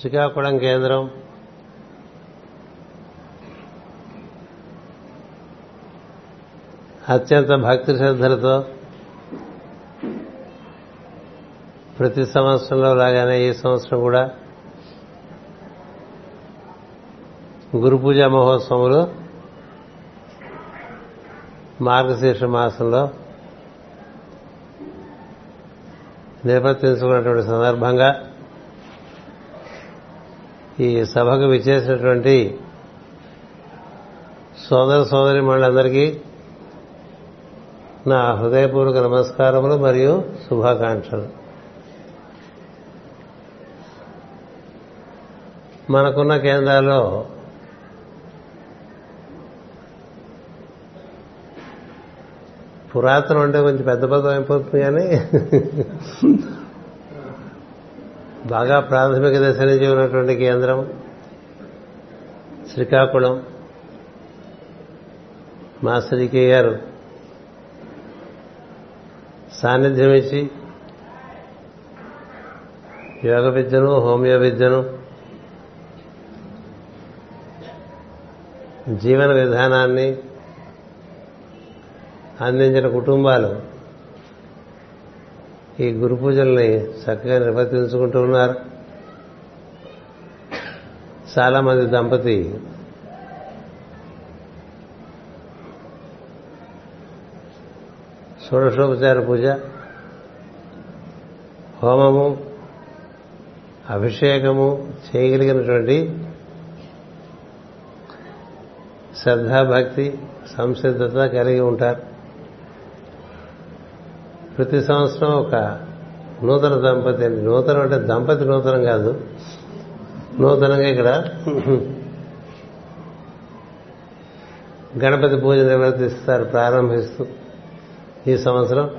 శ్రీకాకుళం కేంద్రం. అత్యంత భక్తి శ్రద్ధలతో ప్రతి సంవత్సరంలో లాగానే ఈ సంవత్సరం కూడా గురు పూజ మహోత్సవములు మార్గశీర్ష మాసంలో నిర్వర్తించుకున్నటువంటి సందర్భంగా ఈ సభకు విచ్చేసినటువంటి సోదర సోదరి మండలందరికీ నా హృదయపూర్వక నమస్కారములు మరియు శుభాకాంక్షలు. మనకున్న కేంద్రాల్లో పురాతనం అంటే కొంచెం పెద్ద పదం అయిపోతుంది కానీ బాగా ప్రాథమిక దశ నుంచి ఉన్నటువంటి కేంద్రం శ్రీకాకుళం. మాస్టర్ గారు సాన్నిధ్యం ఇచ్చి యోగ విద్యను హోమియో విద్యను జీవన విధానాన్ని అందించిన కుటుంబాలు ఈ గురు పూజల్ని చక్కగా నిర్వర్తించుకుంటూ ఉన్నారు. చాలా మంది దంపతి. షోడశోపచార పూజ హోమము అభిషేకము చేయగలిగినటువంటి శ్రద్ధాభక్తి సంసిద్ధత కలిగి ఉంటారు. ప్రతి సంవత్సరం ఒక నూతన దంపతి నూతనం అంటే దంపతి నూతనం కాదు. నూతనంగా ఇక్కడ గణపతి పూజ నిర్వర్తిస్తారు ప్రారంభిస్తూ ఈ సంవత్సరం.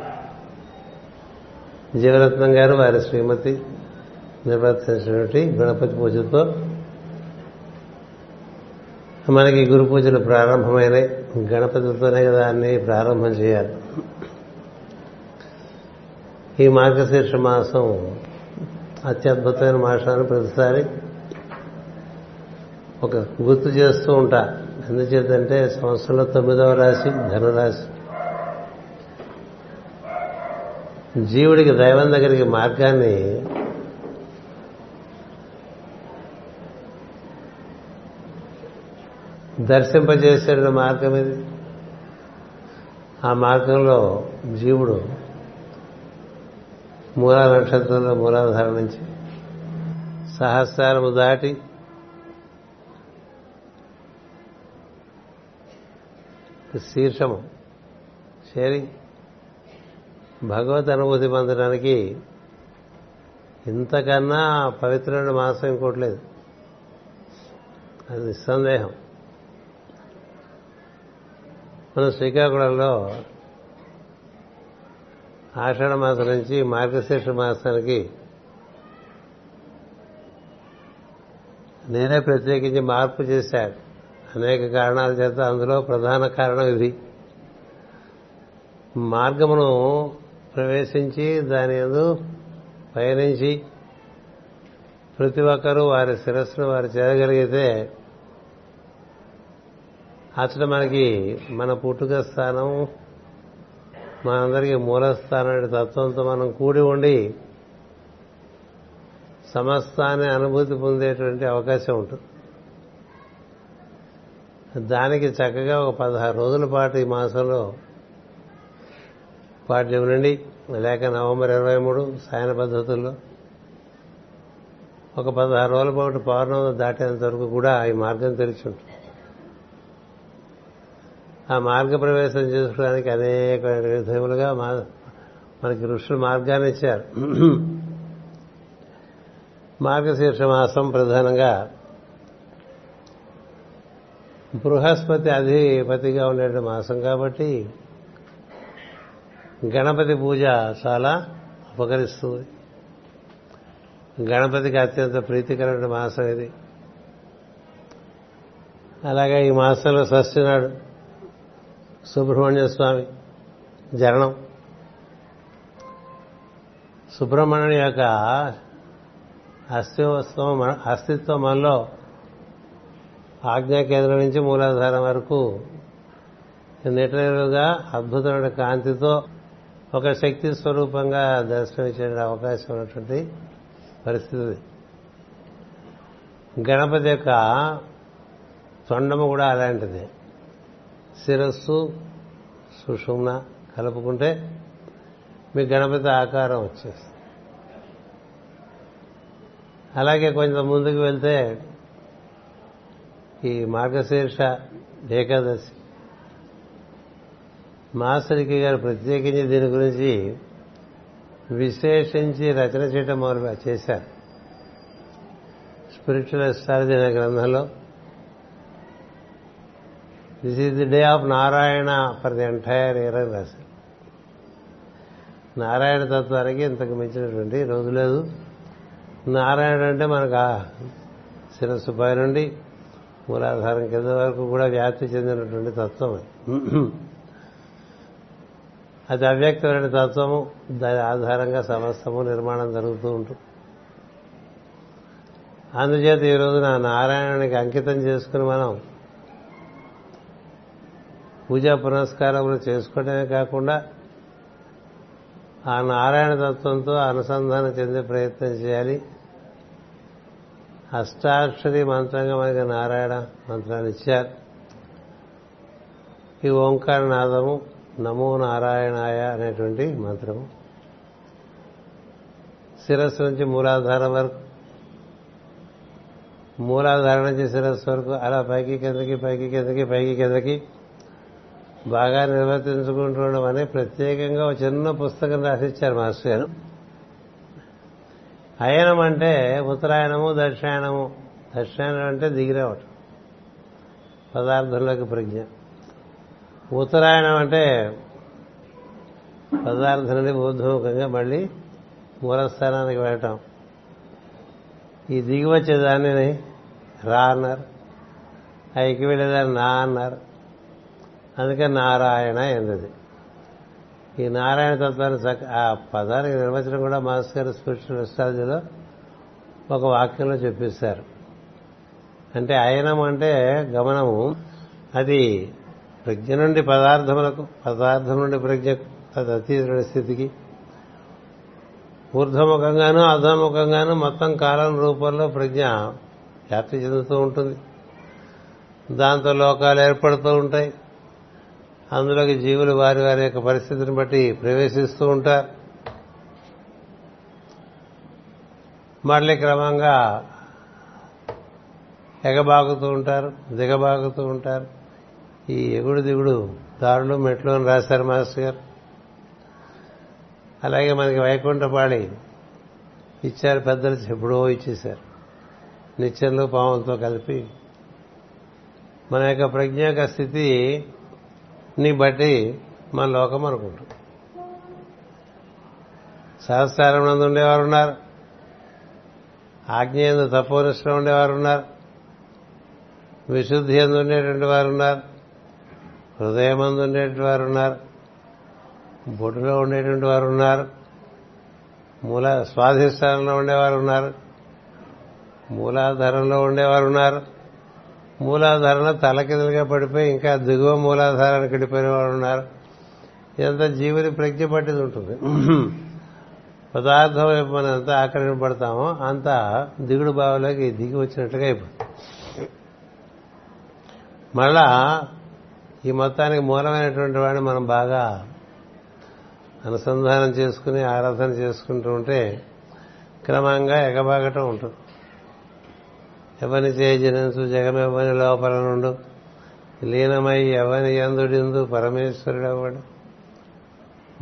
జీవరత్నం గారు వారి శ్రీమతి నిర్వర్తించినటువంటి గణపతి పూజతో మనకి గురు పూజలు ప్రారంభమైనాయి. గణపతితోనే కదా అన్ని ప్రారంభం చేయాలి. ఈ మార్గశీర్ష మాసం అత్యద్భుతమైన మాసాన్ని ప్రతిసారి ఒక గుర్తు చేస్తూ ఉంటా. ఎందుచేతంటే సంవత్సరంలో తొమ్మిదవ రాశి ధనురాశి. జీవుడికి దైవం దగ్గరికి మార్గాన్ని దర్శింపజేసే మార్గం ఇది ఆ మార్గంలో జీవుడు మూలా నక్షత్రంలో మూలాధార నుంచి సహస్రారము దాటి శీర్షము చేరి భగవత్ అనుభూతి పొందడానికి ఇంతకన్నా పవిత్రమైన మాసం ఇంకోట్లేదు అది నిస్సందేహం. మనం శ్రీకాకుళంలో ఆషాఢ మాసం నుంచి మార్గశీర్ష మాసానికి నేనే ప్రత్యేకించి మార్పు చేశాను. అనేక కారణాల చేత అందులో ప్రధాన కారణం ఇది. మార్గమును ప్రవేశించి దాని ఎందు పయనించి ప్రతి ఒక్కరూ వారి శిరస్సును వారు చేరగలిగితే అతడు మనకి మన పుట్టుక స్థానం మనందరికీ మూలస్థానం తత్వంతో మనం కూడి ఉండి సమస్తాన్ని అనుభూతి పొందేటువంటి అవకాశం ఉంటుంది. దానికి చక్కగా ఒక పదహారు రోజుల పాటు ఈ మాసంలో పాఠ్యం నుండి లేక నవంబర్ ఇరవై మూడు సాయన పద్ధతుల్లో ఒక పదహారు రోజుల పాటు పౌర్ణమి దాటేంత వరకు కూడా ఈ మార్గం తెరిచి ఉంటుంది. ఆ మార్గ ప్రవేశం చేసుకోవడానికి అనేక విధములుగా మనకి ఋషులు మార్గాన్ని ఇచ్చారు. మార్గశీర్ష మాసం ప్రధానంగా బృహస్పతి అధిపతిగా ఉండే మాసం కాబట్టి గణపతి పూజ చాలా ఉపకరిస్తుంది గణపతికి అత్యంత ప్రీతికరమైన మాసం ఇది. అలాగే ఈ మాసంలో షష్ఠి నాడు సుబ్రహ్మణ్య స్వామి జరణం సుబ్రహ్మణ్యుని యొక్క అస్తిత్వం అస్తిత్వం మనలో ఆజ్ఞా కేంద్రం నుంచి మూలాధారం వరకు నిటరుగా అద్భుతమైన కాంతితో ఒక శక్తి స్వరూపంగా దర్శనమిచ్చే అవకాశం ఉన్నటువంటి పరిస్థితి గణపతి యొక్క తొండము కూడా అలాంటిది. శిరస్సు సుషుమ్న కలుపుకుంటే మీకు గణపతి ఆకారం వచ్చేస్తుంది. అలాగే కొంచెం ముందుకు వెళ్తే ఈ మార్గశీర్ష ఏకాదశి. మాస్టర్కి గారు ప్రత్యేకించి దీని గురించి విశేషించి రచన చేయటం మొదలు చేశారు. స్పిరిచువల్ అస్ట్రాలజీ అనే గ్రంథంలో this is the day of Narayana for the entire year అని రాశారు నారాయణ తత్వానికి ఇంతకు మించినటువంటి రోజు లేదు నారాయణ అంటే మనకు శిరస్సు పై నుండి మూలాధారం కింద వరకు కూడా వ్యాప్తి చెందినటువంటి తత్వం అది. అది అవ్యక్తమైన తత్వము దాని ఆధారంగా సమస్తము నిర్మాణం జరుగుతూ ఉంటుంది అందుచేత ఈ రోజున నారాయణునికి అంకితం చేసుకుని మనం పూజా పునస్కారములు చేసుకోవడమే కాకుండా ఆ నారాయణ తత్వంతో అనుసంధానం చెందే ప్రయత్నం చేయాలి. అష్టాక్షరి మంత్రంగా మనకి నారాయణ మంత్రాన్ని ఇచ్చారు. ఈ ఓంకార నాదము నమో నారాయణాయ అనేటువంటి మంత్రము. శిరస్సు నుంచి మూలాధారం వరకు మూలాధారం నుంచి శిరస్సు వరకు అలా పైకి కిందకి పైకి కిందకి పైకి కిందకి బాగా నిర్వర్తించుకుంటుండడం అని ప్రత్యేకంగా ఒక చిన్న పుస్తకం రాసిచ్చారు మాస్టర్ గారు. అయనం అంటే ఉత్తరాయణము దక్షిణాయనము. దక్షిణాయనం అంటే దిగిరావటం. పదార్థంలోకి ప్రజ్ఞ. ఉత్తరాయణం అంటే పదార్థం నుండి ఊర్ధ్వముఖంగా మళ్ళీ మూలస్థానానికి వెళ్ళటం. ఈ దిగి వచ్చేదాన్ని రా అన్నారు ఐకి వెళ్ళేదాన్ని నా అన్నారు. అందుకే నారాయణ ఎందది? ఈ నారాయణ తత్వాన్ని ఆ పదానికి నిర్వచనం కూడా మాస్ గారు స్పిరిచువల్ ఎస్ట్రాలజీలో ఒక వాక్యంలో చెప్పిస్తారు. అంటే అయనం అంటే గమనము. అది ప్రజ్ఞ నుండి పదార్థములకు పదార్థం నుండి ప్రజ్ఞ అది స్థితికి ఊర్ధముఖంగాను అధముఖంగాను మొత్తం కాలం రూపంలో ప్రజ్ఞ వ్యాప్తి చెందుతూ ఉంటుంది. దాంతో లోకాలు ఏర్పడుతూ ఉంటాయి. అందులోకి జీవులు వారి వారి యొక్క పరిస్థితిని బట్టి ప్రవేశిస్తూ ఉంటారు. మళ్ళీ క్రమంగా ఎగబాగుతూ ఉంటారు దిగబాగుతూ ఉంటారు. ఈ ఎగుడు దిగుడు దారులు మెట్లు అని రాశారు మాస్టర్ గారు. అలాగే మనకి వైకుంఠపాళి ఇచ్చారు పెద్దలు ఎప్పుడో ఇచ్చేశారు. నిత్యంలో పాములతో కలిపి. మన యొక్క ప్రజ్ఞ యొక్క ని బట్టి మన లోకం అనుకుంటాం. సహస్రారం నందు ఉండేవారు ఉన్నారు. ఆజ్ఞ తపోనిష్టం ఉండేవారు ఉన్నారు. విశుద్ధి ఎందు ఉండేటువంటి వారు ఉన్నారు. హృదయమందు ఉండేటువంటి వారు ఉన్నారు. బొడ్డులో ఉండేటువంటి వారు ఉన్నారు. మూల స్వాధిష్టానంలో ఉండేవారు ఉన్నారు. మూలాధారంలో ఉండేవారు ఉన్నారు. మూలాధారంలో తలకిందులుగా పడిపోయి ఇంకా దిగువ మూలాధారానికి వెళ్ళిపోయిన వారు ఉన్నారు. ఇదంతా జీవుని ప్రజ్ఞ పట్టింది ఉంటుంది. పదార్థం వైపు మనం ఎంత ఆకర్షింపడతామో అంత దిగుడు భావంలోకి దిగి వచ్చినట్టుగా అయిపోతుంది. మళ్ళా ఈ మొత్తానికి మూలమైనటువంటి వాడిని మనం బాగా అనుసంధానం చేసుకుని ఆరాధన చేసుకుంటూ ఉంటే క్రమంగా ఎగబాగటం ఉంటుంది. ఎవని చేజనంచు జగమెవని లోపల నుండు లీనమై ఎవని ఎందుడిందు పరమేశ్వరుడెవడు?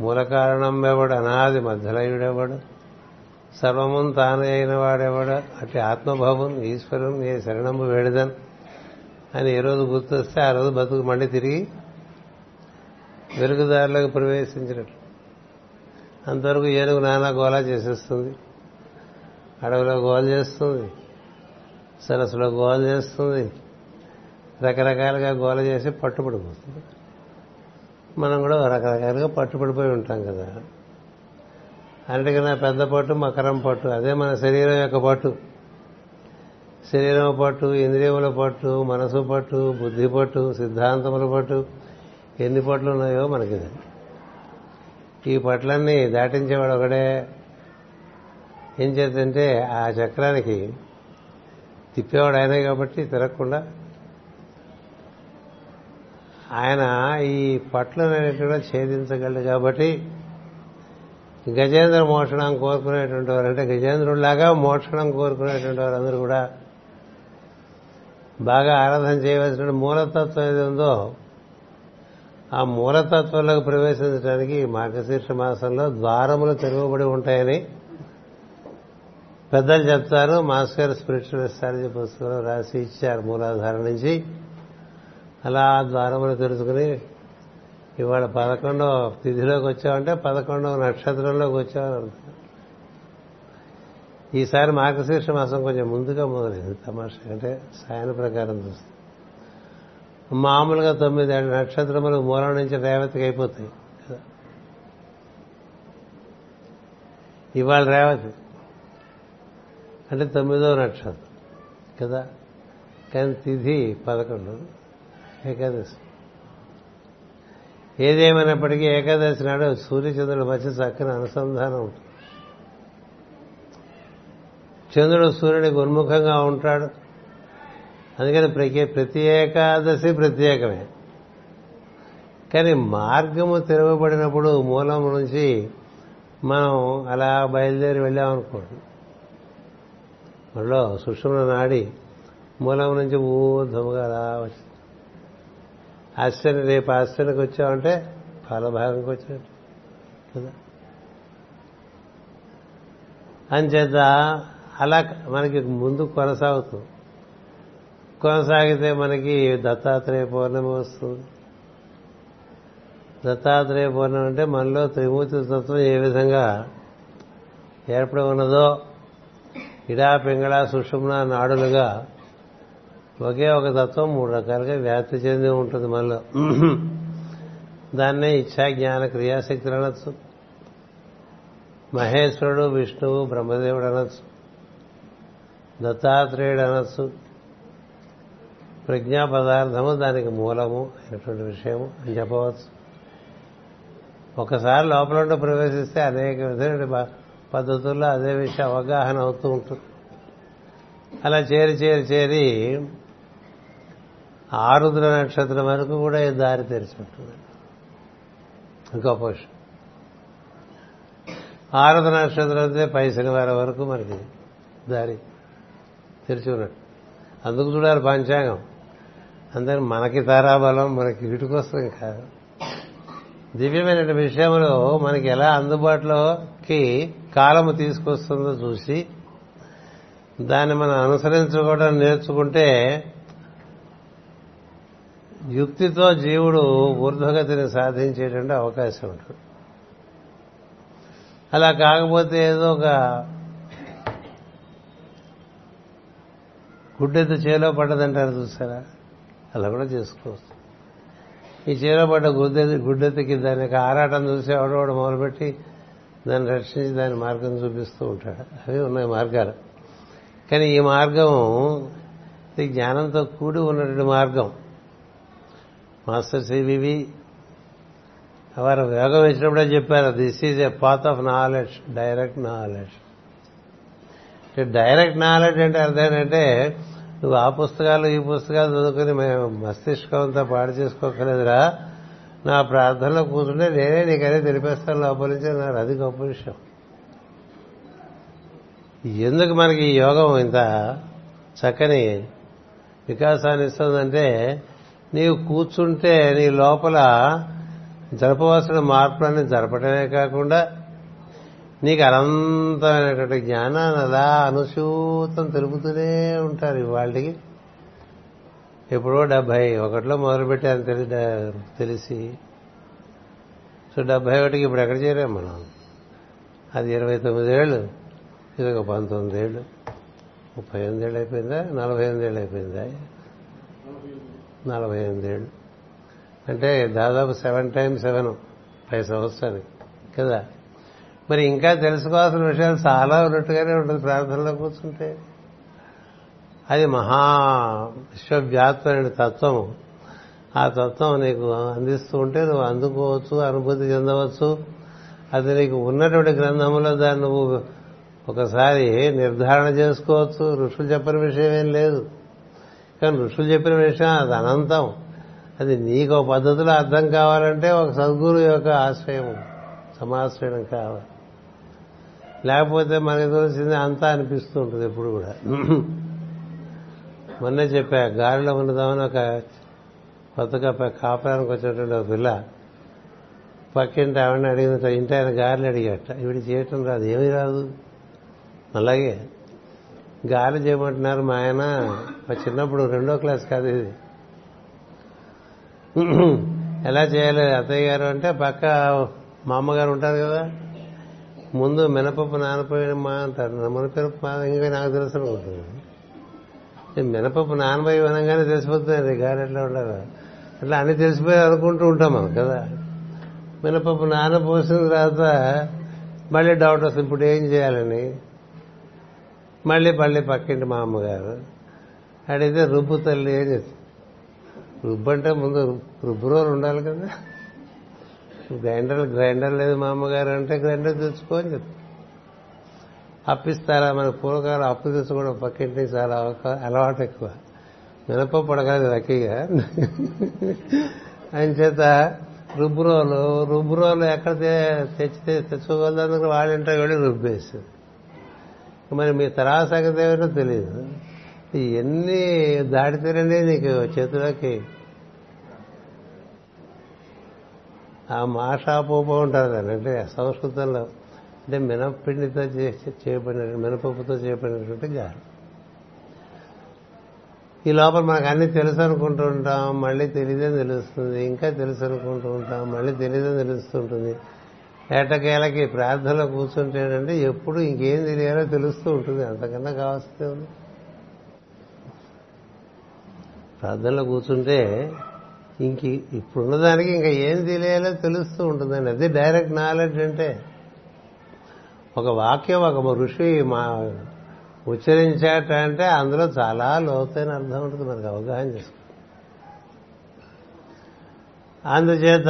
మూల కారణం ఎవడు అనాది మధ్యలయుడెవడు? సర్వమున్ తానే అయిన వాడెవడు? అట్టి ఆత్మభావం ఈశ్వరం ఏ శరణము వేడిదన్? అని ఏ రోజు గుర్తొస్తే ఆ రోజు బతుకు మళ్ళీ తిరిగి వెలుగుదారులకు ప్రవేశించినట్లు. అంతవరకు ఏనుగు నానా గోలా చేసేస్తుంది. అడవిలో గోల చేస్తుంది. సరస్సులో గోల చేస్తుంది. రకరకాలుగా గోల చేసి పట్టుబడిపోతుంది. మనం కూడా రకరకాలుగా పట్టుబడిపోయి ఉంటాం కదా. అన్నిటికన్నా పెద్ద పట్టు మకరం పట్టు. అదే మన శరీరం యొక్క పట్టు. శరీరం పట్టు ఇంద్రియముల పట్టు మనసు పట్టు బుద్ధి పట్టు సిద్ధాంతముల పట్టు. ఎన్ని పట్లు ఉన్నాయో మనకి ఈ పట్లన్నీ దాటించేవాడు ఒకడే. ఏం చేద్దంటే ఆ చక్రానికి తిప్పేవాడు ఆయనే కాబట్టి తిరగకుండా. ఆయన ఈ పట్లనేటి కూడా ఛేదించగలడు కాబట్టి గజేంద్ర మోక్షణం కోరుకునేటువంటి వారు. అంటే గజేంద్రుడిలాగా మోక్షణం కోరుకునేటువంటి అందరూ కూడా బాగా ఆరాధన చేయవలసిన మూలతత్వం ఏది ఉందో ఆ మూలతత్వంలోకి ప్రవేశించడానికి మార్గశీర్ష మాసంలో ద్వారములు తెరవబడి ఉంటాయని పెద్దలు చెప్తారు మాస్టర్ స్పిరిచువల్ ఎస్ట్రాలజీ పుస్తకంలో రాసి ఇచ్చారు మూలాధారం నుంచి. అలా ద్వారములు తెలుసుకుని ఇవాళ పదకొండవ తిథిలోకి వచ్చామంటే పదకొండవ నక్షత్రంలోకి వచ్చామని ఈసారి మార్గశీర్ష మాసం కొంచెం ముందుగా మొదలైంది తమాషా అంటే సాయన ప్రకారం చూస్తే. మామూలుగా తొమ్మిది ఏడు నక్షత్రములు మూలం నుంచి రేవతికి అయిపోతాయి. ఇవాళ రేవతి అంటే తొమ్మిదో నక్షత్రం కదా? కానీ తిథి పదకొండు. ఏకాదశి. ఏదేమైనప్పటికీ ఏకాదశి నాడు సూర్యచంద్రుల మధ్య చక్కని అనుసంధానం ఉంటుంది. చంద్రుడు సూర్యుడికి ఉన్ముఖంగా ఉంటాడు. అందుకని ప్రతి ప్రతి ఏకాదశి ప్రత్యేకమే. కానీ మార్గము తెరవబడినప్పుడు మూలం నుంచి మనం అలా బయలుదేరి వెళ్ళామనుకోండి. మనలో సుషుమ్న నాడి మూలం నుంచి ఊర్ధముగా అలా వచ్చింది ఆశ్చర్య రేపు ఆశ్చర్యకి వచ్చామంటే ఫలభాగంకి వచ్చినట్టు. కదా? అంచేత అలా మనకి ముందు కొనసాగుతూ కొనసాగితే మనకి దత్తాత్రేయ పౌర్ణమి వస్తుంది. దత్తాత్రేయ పౌర్ణమి అంటే మనలో త్రిమూర్తి తత్వం ఏ విధంగా ఏర్పడి ఉన్నదో ఇడా పింగళ సుషుమ్న నాడులుగా ఒకే ఒక తత్వం మూడు రకాలుగా వ్యాప్తి చెంది ఉంటుంది మనలో. దాన్నే ఇచ్చా జ్ఞాన క్రియాశక్తులు అనొచ్చు. మహేశ్వరుడు విష్ణువు బ్రహ్మదేవుడు అనొచ్చు. దత్తాత్రేయుడు అనొచ్చు. ప్రజ్ఞా పదార్థము దానికి మూలము అయినటువంటి విషయము అని చెప్పవచ్చు. ఒకసారి లోపల ప్రవేశిస్తే అనేక విధమైన పద్ధతుల్లో అదే విషయం అవగాహన అవుతూ ఉంటుంది. అలా చేరి చేరి చేరి ఆరుద్ర నక్షత్రం వరకు కూడా ఈ దారి తెరిచి ఉంటుంది ఇంకో విషయం ఆరుద్ర నక్షత్రం అయితే పై శనివారం వరకు మనకి దారి తెరిచి ఉన్నట్టు. అందుకు చూడాలి పంచాంగం. అందుకని మనకి తారాబలం మనకి వీటి కోసం కాదు. దివ్యమైన విషయంలో మనకి ఎలా అందుబాటులోకి కాలము తీసుకొస్తుందో చూసి దాన్ని మనం అనుసరించుకోవడం నేర్చుకుంటే యుక్తితో జీవుడు ఊర్ధ్వగతిని సాధించేటువంటి అవకాశం ఉంటుంది. అలా కాకపోతే ఏదో ఒక గుడ్డెత్త చేలో పడ్డదంటారు చూసారా? అలా కూడా చేసుకోవచ్చు. ఈ చేలో పడ్డ గుడ్డెత్తి గుడ్డెత్తికి దానికి ఆరాటం చూసి ఎవడోడు మొదలుపెట్టి దాన్ని రక్షించి దాని మార్గం చూపిస్తూ ఉంటాడు. అవి ఉన్నాయి మార్గాలు. కానీ ఈ మార్గం ఇది జ్ఞానంతో కూడి ఉన్నటువంటి మార్గం. మాస్టర్ సివివి వారు యోగం ఇచ్చినప్పుడే చెప్పారు this is a path of knowledge direct knowledge direct knowledge అంటే అర్థం ఏంటంటే నువ్వు ఆ పుస్తకాలు ఈ పుస్తకాలు చదువుకుని మేము మస్తిష్కం అంతా పాడు చేసుకోకలేదురా. నా ప్రార్థనలో కూర్చుంటే నేనే నీకనే తెలిపేస్తాను లోపలించి అన్నారు. అది గొప్ప విషయం. ఎందుకు మనకి ఈ యోగం ఇంత చక్కని వికాసాన్ని ఇస్తుందంటే నీవు కూర్చుంటే నీ లోపల జరపవలసిన మార్పులన్నీ జరపడమే కాకుండా నీకు అనంతమైనటువంటి జ్ఞానాన్ని అలా అనుసూతం తెలుపుతూనే ఉంటారు ఇవాళకి. ఎప్పుడో డెబ్బై ఒకటిలో మొదలుపెట్టాను తెలి తెలిసి. సో డెబ్బై ఒకటికి ఇప్పుడు ఎక్కడ చేరాం మనం? అది ఇరవై తొమ్మిదేళ్ళు ఇది ఒక పంతొమ్మిదేళ్ళు ముప్పై ఎనిమిదేళ్ళు అయిపోయిందా? నలభై ఎనిమిదేళ్ళు అయిపోయిందా? నలభై ఎనిమిదేళ్ళు అంటే దాదాపు సెవెన్ టైమ్స్ సెవెన్ పై సంవత్సరానికి కదా? మరి ఇంకా తెలుసుకోవాల్సిన విషయాలు చాలా ఉన్నట్టుగానే ఉంటుంది ప్రార్థనలో కూర్చుంటే. అది మహా విశ్వవ్యాప్తమైన తత్వము. ఆ తత్వం నీకు అందిస్తూ ఉంటే నువ్వు అందుకోవచ్చు అనుభూతి చెందవచ్చు. అది నీకు ఉన్నటువంటి గ్రంథంలో దాన్ని నువ్వు ఒకసారి నిర్ధారణ చేసుకోవచ్చు. ఋషులు చెప్పిన విషయం ఏం లేదు. కానీ ఋషులు చెప్పిన విషయం అది అనంతం. అది నీకు ఒక పద్ధతిలో అర్థం కావాలంటే ఒక సద్గురు యొక్క ఆశ్రయం సమాశ్రయం కావాలి. లేకపోతే మనకి తెలిసింది అంతా అనిపిస్తూ ఉంటుంది ఎప్పుడు కూడా. మొన్నే చెప్పా గాలిలో ఉన్నదామని ఒక కొత్తగా కాపురానికి వచ్చినటువంటి ఒక పిల్ల పక్కింటి ఆవిడని అడిగిన ఇంటి ఆయన గాలిని అడిగట ఇవిడి చేయటం రాదు ఏమీ రాదు. అలాగే గాలి చేయమంటున్నారు మా ఆయన. మా చిన్నప్పుడు రెండో క్లాస్ కాదు ఇది. ఎలా చేయాలి అత్తయ్య గారు? అంటే పక్క మా అమ్మగారు ఉంటారు కదా. ముందు మినపప్పు నానపోయిన మా అంటారు మినపప్పు మా ఇంకా నాకు తెలుసు. అనుకుంటుంది మినపప్పు నానబోయి అనగానే తెలిసిపోతుంది గారు ఎట్లా ఉండాలి. అట్లా అన్ని తెలిసిపోయి అనుకుంటూ ఉంటాం మనం కదా? మినపప్పు నానపోసిన తర్వాత మళ్ళీ డౌట్ వస్తుంది ఇప్పుడు ఏం చేయాలని? మళ్ళీ మళ్ళీ పక్కింటి మా అమ్మగారు అడిగితే రుబ్బు తల్లి ఏం చేస్తుంది రుబ్బు అంటే ముందు రుబ్బు ఉండాలి కదా? గ్రైండర్ గ్రైండర్ లేదు మా అమ్మగారు అంటే గ్రైండర్ తెచ్చుకో అని చెప్తాను అప్పిస్తారా? మన పూర్వకాలం అప్పు తీసుకోవడం పక్కింటి చాలా అలవాటు ఎక్కువ. మినప పడగలదు లక్కీగా. ఆయన చేత రుబ్బురోలు రుబ్బురోలు ఎక్కడ తెచ్చితే తెచ్చుకోగలదు వాళ్ళింట్లో వెళ్ళి రుబ్బేసి మరి మీ తరా సంగతి తెలియదు ఎన్ని దాటితేనండి నీకు చేతిలోకి. ఆ మాషాపూప ఉంటారు దాన్ని అంటే సంస్కృతంలో. అంటే మినపిండితో చేయబడిన మినపప్పుతో చేయబడినటువంటి గారు. ఈ లోపల మనకు అన్ని తెలుసు అనుకుంటూ ఉంటాం మళ్ళీ తెలియదని తెలుస్తుంది ఇంకా తెలుసు అనుకుంటూ ఉంటాం మళ్ళీ తెలియదని తెలుస్తుంటుంది. ఏటకేలకి ప్రార్థనలో కూర్చుంటేనంటే ఎప్పుడు ఇంకేం తెలియాలో తెలుస్తూ ఉంటుంది అంతకన్నా కావాల్సిందే ఉంది ప్రార్థనలో కూర్చుంటే ఇంక ఇప్పుడున్నదానికి ఇంకా ఏం తెలియాలో తెలుస్తూ ఉంటుందండి అది డైరెక్ట్ నాలెడ్జ్ అంటే ఒక వాక్యం ఒక ఋషి మా ఉచ్చరించాట అంటే అందులో చాలా లోతైన అర్థం ఉంటుంది మనకు అవగాహన చేసుకో. అందుచేత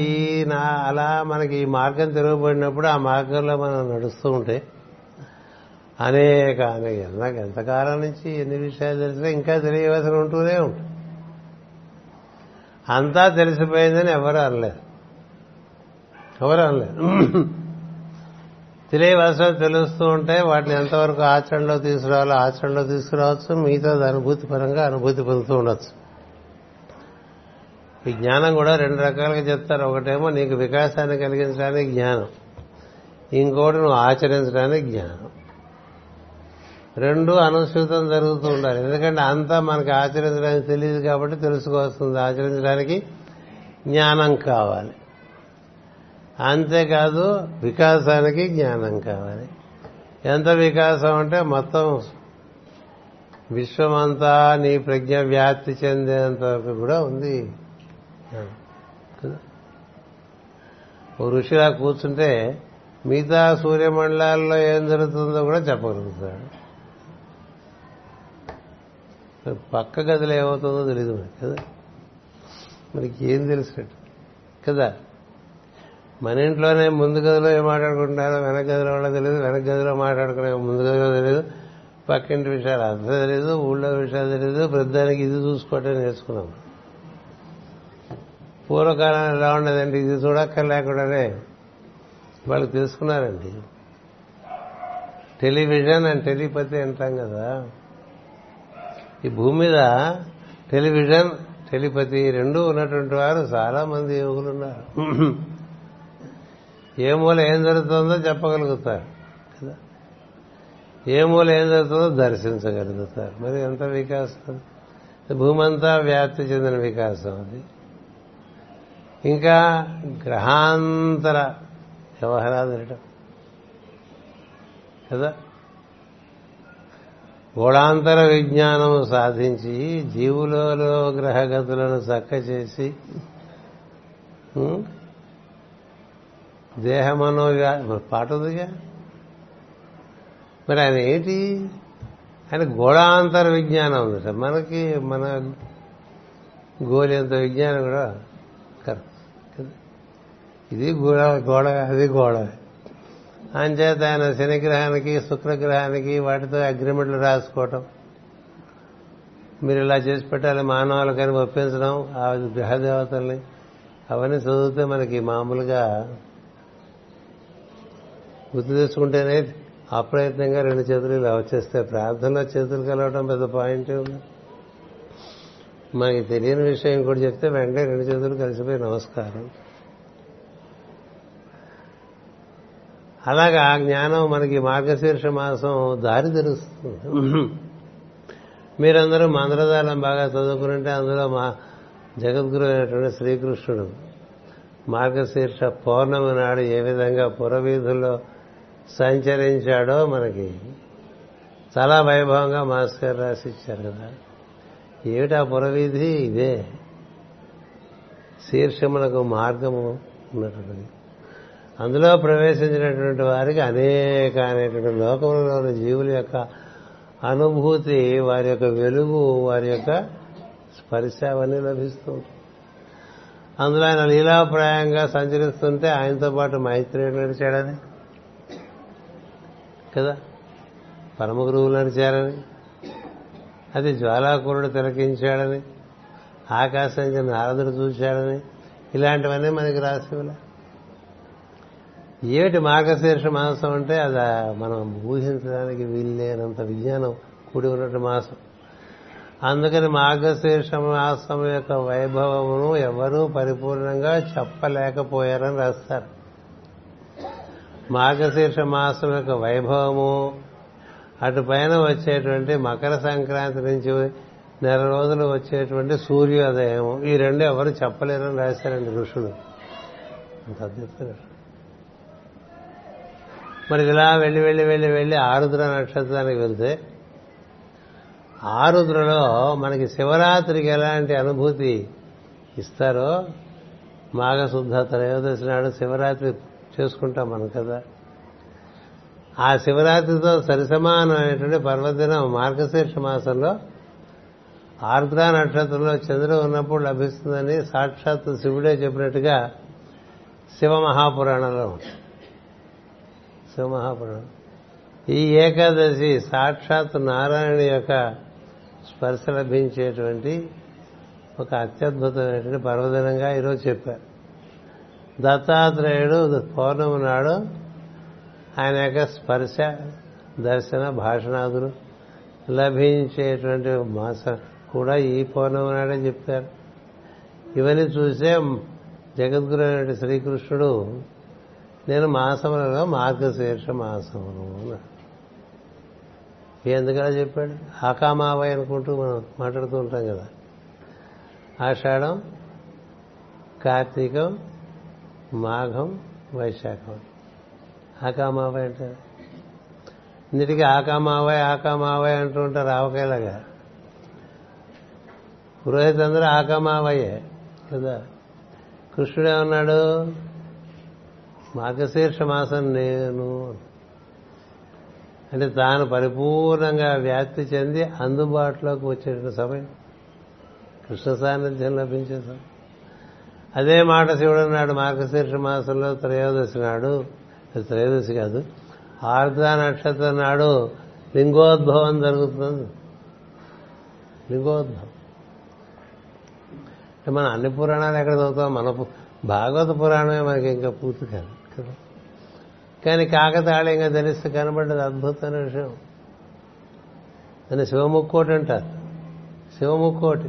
ఈ నా అలా మనకి ఈ మార్గం తిరగబడినప్పుడు ఆ మార్గంలో మనం నడుస్తూ ఉంటే అనేక అనేక నాకు ఎంతకాలం నుంచి ఎన్ని విషయాలు తెలిసినా ఇంకా తెలియవలసిన ఉంటూనే ఉంటుంది అంతా తెలిసిపోయిందని ఎవరు అనలేదు. ఎవరు అనలేదు. తెలియవలసిన తెలుస్తూ ఉంటే వాటిని ఎంతవరకు ఆచరణలో తీసుకురావాలో ఆచరణలో తీసుకురావచ్చు. మిగతా అనుభూతి పరంగా అనుభూతి పొందుతూ ఉండొచ్చు. ఈ జ్ఞానం కూడా రెండు రకాలుగా చెప్తారు. ఒకటేమో నీకు వికాసాన్ని కలిగించడానికి జ్ఞానం. ఇంకోటి నువ్వు ఆచరించడానికి జ్ఞానం. రెండు అనుసృతం జరుగుతూ ఉండాలి. ఎందుకంటే అంతా మనకి ఆచరించడానికి తెలియదు కాబట్టి తెలుసుకోవాల్సింది ఆచరించడానికి జ్ఞానం కావాలి. అంతేకాదు వికాసానికి జ్ఞానం కావాలి. ఎంత వికాసం అంటే మొత్తం విశ్వమంతా నీ ప్రజ్ఞ వ్యాప్తి చెందేంత వరకు కూడా ఉంది. ఓ ఋషిలా కూర్చుంటే మిగతా సూర్యమండలాల్లో ఏం జరుగుతుందో కూడా చెప్పగలుగుతాడు. పక్క గదిలో ఏమవుతుందో తెలియదు మరి కదా? మనకి ఏం తెలిసినట్టు కదా? మన ఇంట్లోనే ముందు గదిలో ఏం మాట్లాడుకుంటున్నారో వెనక గదిలో కూడా తెలియదు వెనక గదిలో మాట్లాడుకునే ముందు గదిలో తెలియదు పక్కింటి విషయాలు అర్థం తెలియదు ఊళ్ళో విషయాలు తెలియదు వృద్ధానికి ఇది చూసుకోవటం నేర్చుకున్నాం పూర్వకాలం ఎలా ఉండదండి ఇది చూడక్కర్లేకుండానే వాళ్ళు తెలుసుకున్నారండి. టెలివిజన్ అండ్ టెలిపతి అంటాం కదా. ఈ భూమి మీద టెలివిజన్ టెలిపతి రెండూ ఉన్నటువంటి వారు చాలా మంది యువకులు ఉన్నారు. ఏ మూల ఏం జరుగుతుందో చెప్పగలుగుతారు. కదా? ఏ మూల ఏం జరుగుతుందో దర్శించగలుగుతారు. మరి ఎంత వికాసం? భూమంతా వ్యాప్తి చెందిన వికాసం అది. ఇంకా గ్రహాంతర వ్యవహారాలు కదా? గోళాంతర విజ్ఞానం సాధించి జీవులలో గ్రహగతులను చక్క చేసి దేహమనోగా పాట ఉందిగా మరి ఆయన ఏంటి? ఆయన గోళాంతర విజ్ఞానం ఉంది సార్. మనకి మన గోలేంత విజ్ఞానం కూడా ఇది గోడ గోడ అది గోడ అంచేత ఆయన శనిగ్రహానికి శుక్రగ్రహానికి వాటితో అగ్రిమెంట్లు రాసుకోవటం. మీరు ఇలా చేసి పెట్టాలి మానవాళ్ళకని ఒప్పించడం ఆ గ్రహదేవతల్ని అవన్నీ చదివితే మనకి మామూలుగా గుర్తు తెచ్చుకుంటేనే అప్రయత్నంగా రెండు చేతులు ఇలా వచ్చేస్తే ప్రార్థనలో చేతులు కలవడం పెద్ద పాయింట్ ఉంది. మనకి తెలియని విషయం ఇంకోటి చెప్తే వెంటనే రెండు చేతులు కలిసిపోయి నమస్కారం. అలాగా జ్ఞానం మనకి మార్గశీర్ష మాసం దారి తెరుస్తుంది. మీరందరూ మంత్రదానం బాగా చదువుకుంటే అందులో మా జగద్గురు అయినటువంటి శ్రీకృష్ణుడు మార్గశీర్ష పౌర్ణమి నాడు ఏ విధంగా పురవీధుల్లో సంచరించాడో మనకి చాలా వైభవంగా మాస్టర్ రాసి ఇచ్చారు కదా. ఏమిటా పురవీధి? ఇదే. శీర్షములకు మార్గము ఉన్నటువంటిది. అందులో ప్రవేశించినటువంటి వారికి అనేక అనేటువంటి లోకంలోని జీవుల యొక్క అనుభూతి వారి యొక్క వెలుగు వారి యొక్క స్పర్శ అవన్నీ లభిస్తూ అందులో ఆయన లీలాప్రాయంగా సంచరిస్తుంటే ఆయనతో పాటు మైత్రి నడిచాడని. కదా? పరమ గురువులు నడిచారని అది జ్వాలాకురుడు తిలకించాడని ఆకాశం నుంచి నారదుడు చూశాడని ఇలాంటివన్నీ మనకి రాసివులే. ఏమిటి మార్గశీర్ష మాసం అంటే? అది మనం ఊహించడానికి వీల్లేనంత విజ్ఞానం కూడి ఉన్నట్టు మాసం. అందుకని మార్గశీర్ష మాసం యొక్క వైభవమును ఎవరూ పరిపూర్ణంగా చెప్పలేకపోయారని రాస్తారు. మార్గశీర్ష మాసం యొక్క వైభవము. అటు పైన వచ్చేటువంటి మకర సంక్రాంతి నుంచి నెల రోజులు వచ్చేటువంటి సూర్యోదయం ఈ రెండు ఎవరు చెప్పలేరని రాశారండి ఋషులు. మరి ఇలా వెళ్ళి వెళ్ళి వెళ్ళి వెళ్ళి ఆరుద్ర నక్షత్రానికి వెళ్తే ఆరుద్రలో మనకి శివరాత్రికి ఎలాంటి అనుభూతి ఇస్తారో మాఘశుద్ధ త్రయోదశి నాడు శివరాత్రి చేసుకుంటాం మనం కదా. ఆ శివరాత్రితో సరిసమానమైనటువంటి పర్వదినం మార్గశీర్ష మాసంలో ఆర్ద్ర నక్షత్రంలో చంద్రుడు ఉన్నప్పుడు లభిస్తుందని సాక్షాత్ శివుడే చెప్పినట్టుగా శివ మహాపురాణంలో శివ మహాపురాణం ఈ ఏకాదశి సాక్షాత్ నారాయణ యొక్క స్పర్శ లభించేటువంటి ఒక అత్యద్భుతమైనటువంటి పర్వదినంగా ఈరోజు చెప్పారు. దత్తాత్రేయుడు పౌర్ణమి నాడు ఆయన యొక్క స్పర్శ దర్శన భాషణాదులు లభించేటువంటి మాసం కూడా ఈ పౌర్ణమి నాడే చెప్తారు. ఇవన్నీ చూసే జగద్గురు అయినటువంటి శ్రీకృష్ణుడు నేను మాసములలో మార్గశీర్ష మాసమును ఎందుకలా చెప్పాడు? ఆకామావై అనుకుంటూ మనం మాట్లాడుతూ ఉంటాం కదా. ఆషాఢం కార్తీకం మాఘం వైశాఖం. ఆకామావై అంటారు ఇంటికి ఆకామావై ఆకామావై అంటూ ఉంటారు ఆవకాయలాగా. పురోహిత అందరూ ఆకామావయ్యే కదా? కృష్ణుడే ఉన్నాడు మార్గశీర్ష మాసం నేను. అంటే తాను పరిపూర్ణంగా వ్యాప్తి చెంది అందుబాటులోకి వచ్చేటువంటి సమయం. కృష్ణ సాన్నిధ్యం లభించే సమయం. అదే మాట శివుడు అన్నాడు మార్గశీర్ష మాసంలో త్రయోదశి నాడు త్రయోదశి కాదు ఆర్ద్ర నక్షత్రం నాడు లింగోద్భవం జరుగుతుంది. లింగోద్భవం. అంటే మనం అన్ని పురాణాలు ఎక్కడ చదువుతాం? మన భాగవత పురాణమే మనకి ఇంకా పూర్తి కాదు కదా? కానీ కాకతాళీయంగా తెలిస్తే కనబడ్డది అద్భుతమైన విషయం. దాన్ని శివముక్కోటి అంటారు. శివముక్కోటి.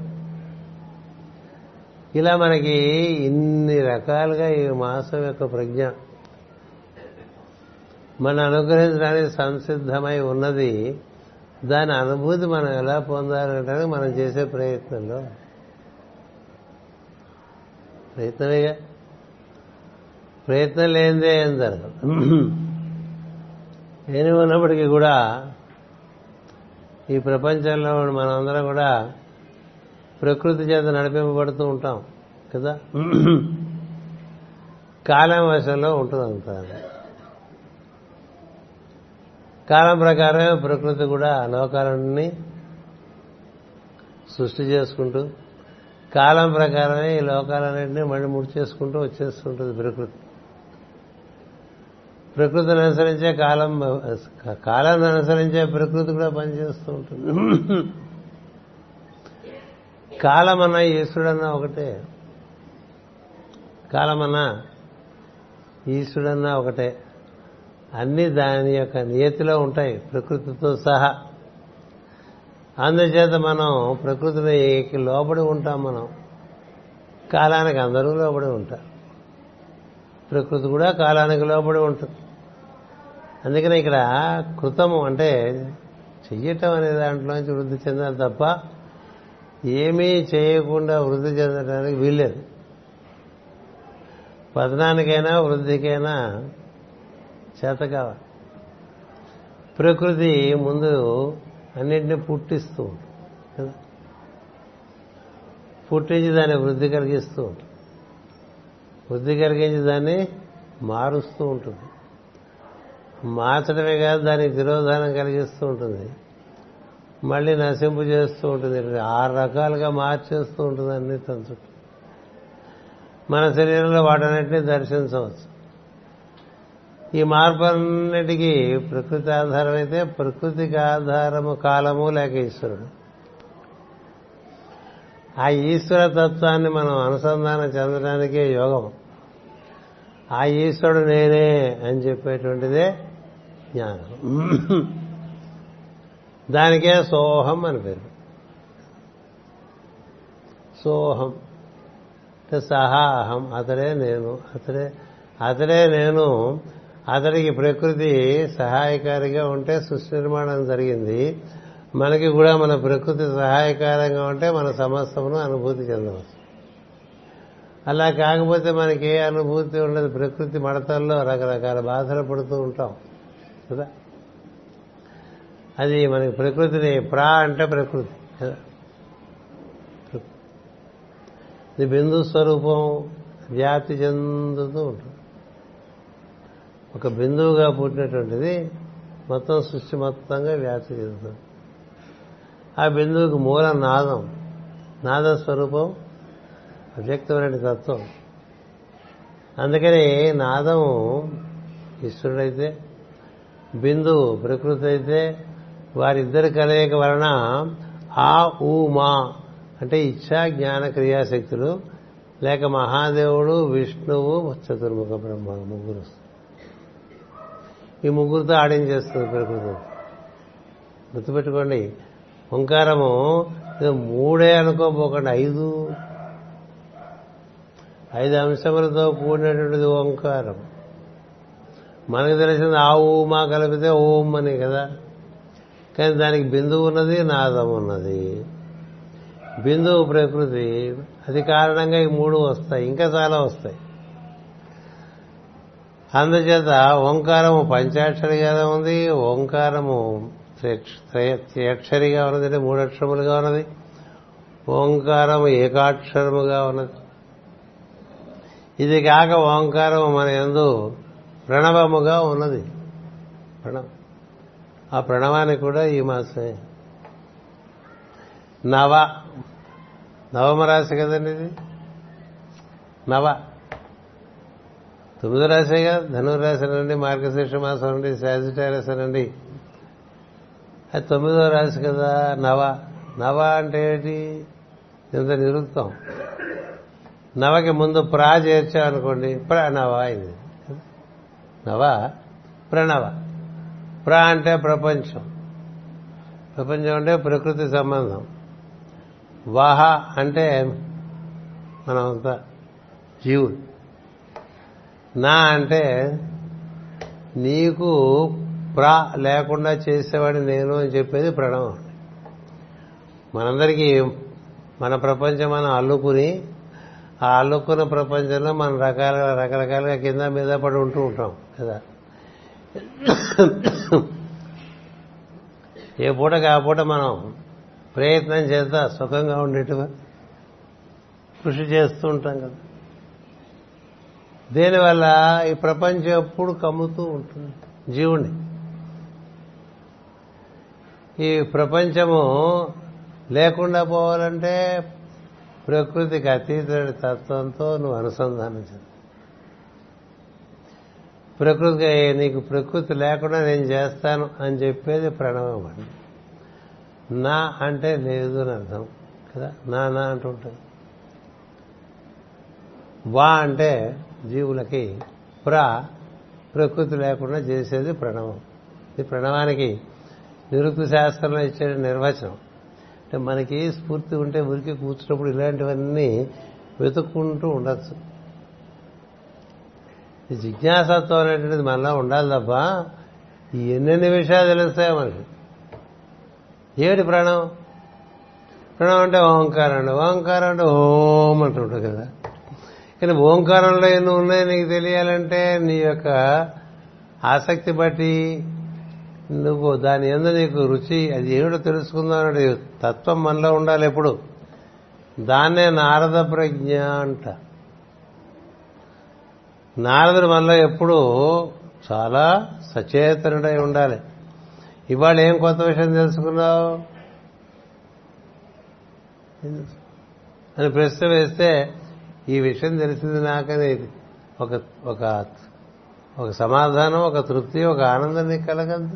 ఇలా మనకి ఇన్ని రకాలుగా ఈ మాసం యొక్క ప్రజ్ఞ. మన అనుగ్రహించడానికి సంసిద్ధమై ఉన్నది దాని అనుభూతి మనం ఎలా పొందాలంటే మనం చేసే ప్రయత్నంలో. ప్రయత్నమేగా? ప్రయత్నం లేనిదే ఏం జరగదు. ఏమి ఉన్నప్పటికీ కూడా ఈ ప్రపంచంలో మనందరం కూడా ప్రకృతి చేత నడిపింపబడుతూ ఉంటాం కదా? కాలం వశంలో ఉంటుంది కాలం ప్రకారమే ప్రకృతి కూడా లోకాలన్నీ సృష్టి చేసుకుంటూ కాలం ప్రకారమే ఈ లోకాలన్నింటినీ మళ్ళీ ముడి చేసుకుంటూ వచ్చేస్తుంటుంది ప్రకృతి. ప్రకృతిని అనుసరించే కాలం కాలాన్ని అనుసరించే ప్రకృతి కూడా పనిచేస్తూ ఉంటుంది. కాలమన్నా ఈశ్వరుడన్నా ఒకటే. కాలమన్నా ఈశ్వరుడన్నా ఒకటే. అన్ని దాని యొక్క నియతిలో ఉంటాయి ప్రకృతితో సహా. అందుచేత మనం ప్రకృతికి లోబడి ఉంటాం మనం. కాలానికి అందరూ లోబడి ఉంటారు. ప్రకృతి కూడా కాలానికి లోబడి ఉంటుంది. అందుకని ఇక్కడ కృతము అంటే చెయ్యటం అనే దాంట్లోంచి వృద్ధి చెందాలి తప్ప ఏమీ చేయకుండా వృద్ధి చెందడానికి వీల్లేదు. పతనానికైనా వృద్ధికైనా చేత కావాలి. ప్రకృతి ముందు అన్నింటినీ పుట్టిస్తూ ఉంటుంది కదా? పుట్టించి దాన్ని వృద్ధి కలిగిస్తూ ఉంటుంది. వృద్ధి కలిగించి దాన్ని మారుస్తూ ఉంటుంది. మార్చడమే కాదు దానికి తిరోధానం కలిగిస్తూ ఉంటుంది. మళ్ళీ నశింపు చేస్తూ ఉంటుంది. ఆరు రకాలుగా మార్చేస్తూ ఉంటుంది అన్ని తన చుట్టూ మన శరీరంలో వాటన్నిటినీ దర్శించవచ్చు. ఈ మార్పులన్నిటికీ ప్రకృతి ఆధారమైతే ప్రకృతికి ఆధారము కాలము లేక ఈశ్వరుడు. ఆ ఈశ్వర తత్వాన్ని మనం అనుసంధానం చెందడానికే యోగం ఆ ఈశ్వరుడు నేనే అని చెప్పేటువంటిదే జ్ఞానం. దానికే సోహం అని పేరు. సోహం. అంటే సహాహం అతడే నేను అతడే అతడే నేను అతడికి ప్రకృతి సహాయకారిగా ఉంటే సృష్టి నిర్మాణం జరిగింది. మనకి కూడా మన ప్రకృతి సహాయకారంగా ఉంటే మన సమస్తమును అనుభూతి చెందవచ్చు. అలా కాకపోతే మనకి ఏ అనుభూతి ఉండదు. ప్రకృతి మడతల్లో రకరకాల బాధలు పడుతూ ఉంటాం. కదా? అది మనకి ప్రకృతిని ప్రా అంటే ప్రకృతి. ఇది బిందు స్వరూపం వ్యాప్తి చెందుతూ ఉంటుంది. ఒక బిందువుగా పుట్టినటువంటిది మొత్తం సృష్టి మొత్తంగా వ్యాప్తి చెందుతుంది. ఆ బిందువుకి మూల నాదం నాద స్వరూపం అవ్యక్తమైన తత్వం. అందుకని నాదం ఈశ్వరుడైతే బిందువు ప్రకృతి అయితే వారిద్దరి కలయిక వలన ఆ ఊ మా అంటే ఇచ్చా జ్ఞాన క్రియాశక్తులు లేక మహాదేవుడు విష్ణువు చతుర్ముఖ బ్రహ్మ ముగ్గురు. ఈ ముగ్గురితో ఆడించేస్తుంది ప్రకృతి గుర్తుపెట్టుకోండి ఓంకారము మూడే అనుకోపోకండి ఐదు. ఐదు అంశములతో కూడినటువంటిది ఓంకారం. మనకు తెలిసింది ఆ ఊమా కలిపితే ఓం అని కదా. కానీ దానికి బిందువు ఉన్నది నాదం ఉన్నది. బిందువు ప్రకృతి అది కారణంగా ఈ మూడు వస్తాయి ఇంకా చాలా వస్తాయి. అందుచేత ఓంకారము పంచాక్షరిగా ఉంది ఓంకారము త్రియక్షరిగా ఉన్నది అంటే మూడక్షరములుగా ఉన్నది. ఓంకారము ఏకాక్షరముగా ఉన్నది. ఇది కాక ఓంకారం మన ఎందు ప్రణవముగా ఉన్నది. ప్రణవం. ఆ ప్రణవానికి కూడా ఈ మాసమే నవ. నవమ రాశి కదండి ఇది? నవ. తొమ్మిదో రాశిగా ధనుర్రాశి అనండి మార్గశీర్ష మాసం అండి శాజిటారస్ అనండి. అది తొమ్మిదో రాశి కదా నవ. నవ అంటే ఏంటి? ఇంత నిరుక్తం. నవకి ముందు ప్రా చేర్చామనుకోండి ప్రణవ అయింది నవ. ప్రణవ. ప్ర అంటే ప్రపంచం. ప్రపంచం అంటే ప్రకృతి సంబంధం. వాహ అంటే మనమంతా జీవుడు. నా అంటే నీకు ప్రా లేకుండా చేసేవాడి నేను అని చెప్పేది ప్రణవం మనందరికీ మన ప్రపంచం మనం అల్లుకుని ఆ అల్లుకున్న ప్రపంచంలో మనం రకాల రకరకాలుగా కింద మీద పడి ఉంటూ ఉంటాం కదా. ఏ పూటకి ఆ పూట మనం ప్రయత్నం చేస్తా సుఖంగా ఉండేట్టుగా కృషి చేస్తూ ఉంటాం కదా. దేనివల్ల ఈ ప్రపంచం ఎప్పుడు కమ్ముతూ ఉంటుంది జీవుణ్ణి. ఈ ప్రపంచము లేకుండా పోవాలంటే ప్రకృతికి అతీతుడి తత్వంతో నువ్వు అనుసంధానం చెంది ప్రకృతి నీకు ప్రకృతి లేకుండా నేను చేస్తాను అని చెప్పేది ప్రణవం అండి. నా అంటే లేదు అని అర్థం. కదా? నా నా అంటుంటుంది వా అంటే జీవులకి ప్ర ప్రకృతి లేకుండా చేసేది ప్రణవం. ఈ ప్రణవానికి నిరుక్తి శాస్త్రంలో ఇచ్చే నిర్వచనం. అంటే మనకి స్ఫూర్తి ఉంటే ఉరికి కూర్చున్నప్పుడు ఇలాంటివన్నీ వెతుక్కుంటూ ఉండొచ్చు. ఈ జిజ్ఞాసత్వం అనేటువంటిది మనలో ఉండాలి తప్ప ఎన్నెన్ని విషయాలు తెలుస్తాయో మనకి. ఏమిటి ప్రాణం? ప్రాణం అంటే ఓంకారం అండి. ఓంకారం అంటే ఓం అంటుంటుంది కదా. కానీ ఓంకారంలో ఎన్ని ఉన్నాయో నీకు తెలియాలంటే నీ యొక్క ఆసక్తి బట్టి నువ్వు దాని ఎందు నీకు రుచి అది ఏమిటో తెలుసుకుందాం అనే తత్వం మనలో ఉండాలి ఎప్పుడు. దాన్నే నారద ప్రజ్ఞ అంట నారదుడు మనలో ఎప్పుడూ చాలా సచేతనుడై ఉండాలి. ఇవాళ ఏం కొత్త విషయం తెలుసుకున్నావు? అని ప్రశ్న వేస్తే ఈ విషయం తెలిసింది నాకని ఒక ఒక ఒక సమాధానం ఒక తృప్తి ఒక ఆనందం నీకు కలగదు.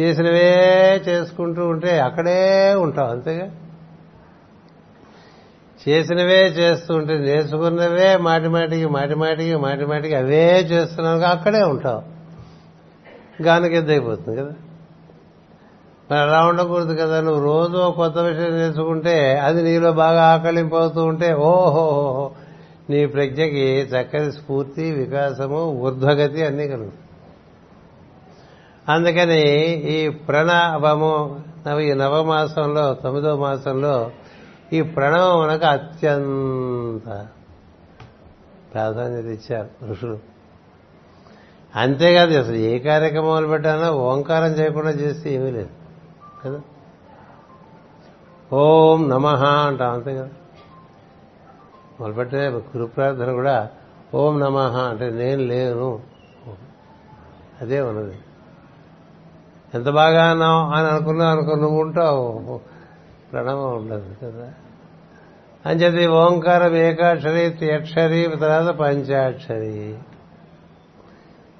చేసినవే చేసుకుంటూ ఉంటే అక్కడే ఉంటావు అంతేగా? చేసినవే చేస్తూ ఉంటుంది నేర్చుకున్నవే మాటి మాటికి మాటి మాటికి మాటి మాటికి అవే చేస్తున్నావు. అక్కడే ఉంటావు. గానికి ఎద్దైపోతుంది కదా. మరి అలా ఉండకూడదు కదా. నువ్వు రోజు ఒక కొత్త విషయం నేర్చుకుంటే అది నీలో బాగా ఆకలింపు అవుతూ ఉంటే ఓహో. నీ ప్రజ్ఞకి చక్కని స్ఫూర్తి వికాసము ఊర్ధ్వగతి అన్నీ కలుగుతాయి. అందుకని ఈ ప్రణవము నవ- ఈ నవమాసంలో తొమ్మిదో మాసంలో ఈ ప్రణవం మనకు అత్యంత ప్రాధాన్యత ఇచ్చారు ఋషులు. అంతేకాదు అసలు ఏ కార్యక్రమం మొదలు పెట్టానో ఓంకారం చేయకుండా చేస్తే ఏమీ లేదు కదా? ఓం నమ అంటాం అంతే కదా? మొదలుపెట్టే గురు ప్రార్థన కూడా ఓం నమ అంటే నేను లేను. అదే ఉన్నది. ఎంత బాగా అన్నావు అని అనుకున్నావు అనుకో నువ్వు ఉంటావు. ప్రణవం ఉండదు కదా? అని చెప్పి ఓంకారం ఏకాక్షరి త్యక్షరి తర్వాత పంచాక్షరి.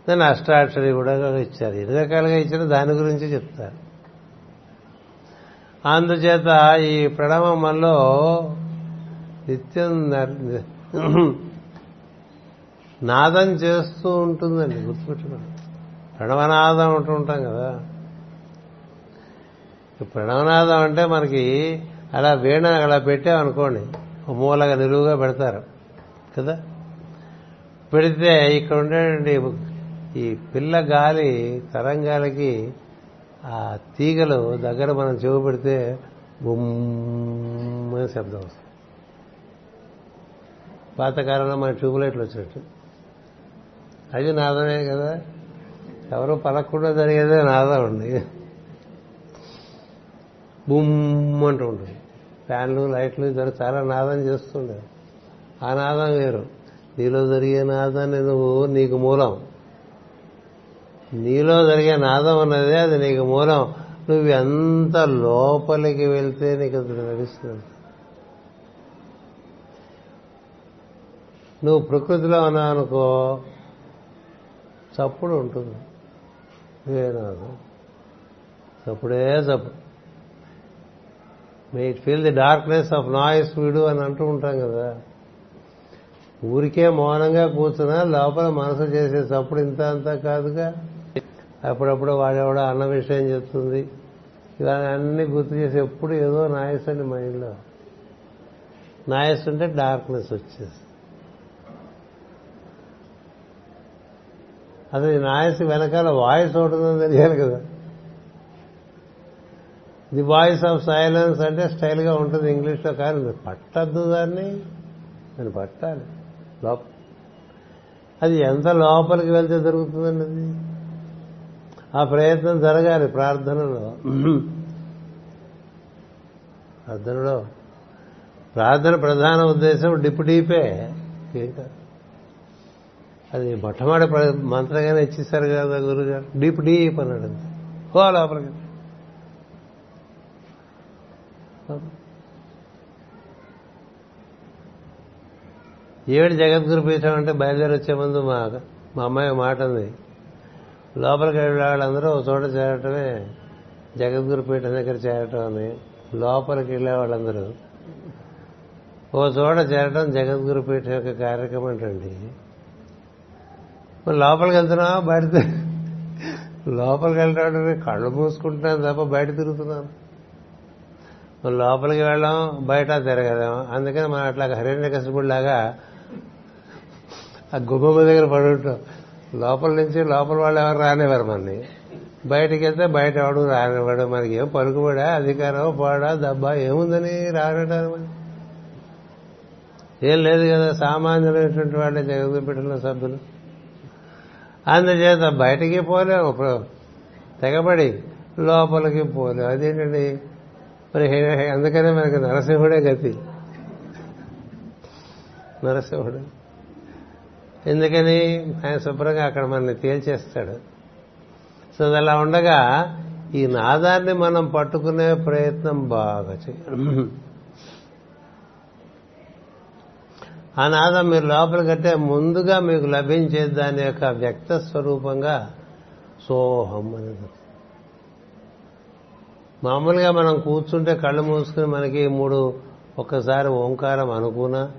దాన్ని అష్టాక్షరి కూడా ఇచ్చారు. ఎన్ని రకాలుగా ఇచ్చిన దాని గురించి చెప్తారు. అందుచేత ఈ ప్రణవం మనలో నిత్యం నాదం చేస్తూ ఉంటుందండి గుర్తుపెట్టుకోండి. ప్రణవనాదం అంటూ ఉంటాం కదా. ప్రణవనాదం అంటే మనకి అలా వీణ అలా పెట్టామనుకోండి మూలగా నిలువుగా పెడతారు కదా? పెడితే ఇక్కడ ఉండేటువంటి ఈ పిల్ల గాలి తరంగాలకి ఆ తీగలు దగ్గర మనం చెవు పెడితే బొమ్మని శబ్దం వస్తుంది. పాతకాలంలో మన ట్యూబ్లైట్లు వచ్చినట్టు. అది నాదమే కదా. ఎవరు పలకుండా జరిగేదే నాదం ఉంది బుమ్ అంటూ ఉంటుంది. ఫ్యాన్లు లైట్లు ఇద్దరు చాలా నాదం చేస్తుండే. ఆ నాదం వేరు. నీలో జరిగే నాదాన్ని నువ్వు నీకు మూలం. నీలో జరిగే నాదం అన్నదే అది నీకు మూలం. నువ్వు ఎంత లోపలికి వెళ్తే నీకు అది నడుస్తుంది నువ్వు ప్రకృతిలో ఉన్నావు అనుకో చప్పుడు ఉంటుంది. ఇదేనాదు చప్పుడే చప్పుడు. It feel the darkness of noise వీడు అని అంటూ ఉంటాం కదా. ఊరికే మౌనంగా కూర్చున్నా లోపల మనసు చేసే చప్పుడు ఇంత అంతా కాదుగా. అప్పుడప్పుడు వాడెవడో అన్న విషయం చెప్తుంది. ఇలా అన్ని గుర్తు చేసి ఎప్పుడు ఏదో నాయస్ అండి మైండ్లో. నాయస్ ఉంటే డార్క్నెస్ వచ్చేసి అసలు ఈ నాయస్ వెనకాల వాయిస్ ఉంటుందని తెలియాలి కదా. ది వాయిస్ ఆఫ్ సైలెన్స్ అంటే స్టైల్గా ఉంటుంది ఇంగ్లీష్లో కానీ మీరు పట్టద్దు దాన్ని. నేను పట్టాలి. లోప అది ఎంత లోపలికి వెళ్తే దొరుకుతుందండి అది? ఆ ప్రయత్నం జరగాలి ప్రార్థనలో. ప్రార్థనలో. ప్రార్థన ప్రధాన ఉద్దేశం డిప్ డీపే ఏం కాదు అది మొట్టమొదటి ప్ర- మంత్రంగానే ఇచ్చేసారు కదా గురుగారు. డీప్ డీప్ అన్నాడు అంతే. ఓ లోపలికి. ఏమిటి జగద్గురు పీఠం అంటే బయలుదేరి వచ్చే ముందు మా మా అమ్మాయి మాట ఉంది లోపలికి వెళ్ళే వాళ్ళందరూ ఒక చోట చేరటమే జగద్గురు పీఠం దగ్గర చేరటం అని లోపలికి వెళ్ళే వాళ్ళందరూ ఓ చోట చేరటం జగద్గురు పీఠం యొక్క కార్యక్రమం అంటండి. లోపలికి వెళ్తున్నావా? బయట లోపలికి వెళ్ళడం కళ్ళు మూసుకుంటున్నాను తప్ప బయట తిరుగుతున్నాను. లోపలికి వెళ్ళాం బయట తిరగదాం అందుకని మనం అట్లా హరిణ్య కసిపుడు లాగా ఆ గుమ్మ దగ్గర పడి ఉంటాం. లోపల నుంచి లోపల వాళ్ళు ఎవరు రానివ్వరు మనని. బయటకి వెళ్తే బయట ఎవడు రానివ్వడు. మనకి ఏం పలుకుబడా అధికారం పోడా దబ్బా ఏముందని రానటారు ఏం లేదు కదా సామాన్యులైనటువంటి వాళ్ళే జగద్గురు సభ్యులు. అందుచేత బయటికి పోలేవు. ఇప్పుడు తెగబడి లోపలికి పోలేవు. అదేంటండి? మరి అందుకనే మనకి నరసింహుడే గతి. నరసింహుడు. ఎందుకని? ఆయన శుభ్రంగా అక్కడ మనల్ని తేల్చేస్తాడు. సో అది అలా ఉండగా ఈ నాదాన్ని మనం పట్టుకునే ప్రయత్నం బాగా చేయాలి. ఆ నాదం మీరు లోపల కట్టే ముందుగా మీకు లభించే దాని యొక్క వ్యక్త స్వరూపంగా సోహం అనేది మామూలుగా మనం కూర్చుంటే కళ్ళు మూసుకుని మనకి మూడు ఒక్కసారి ఓంకారం అనుకున్నా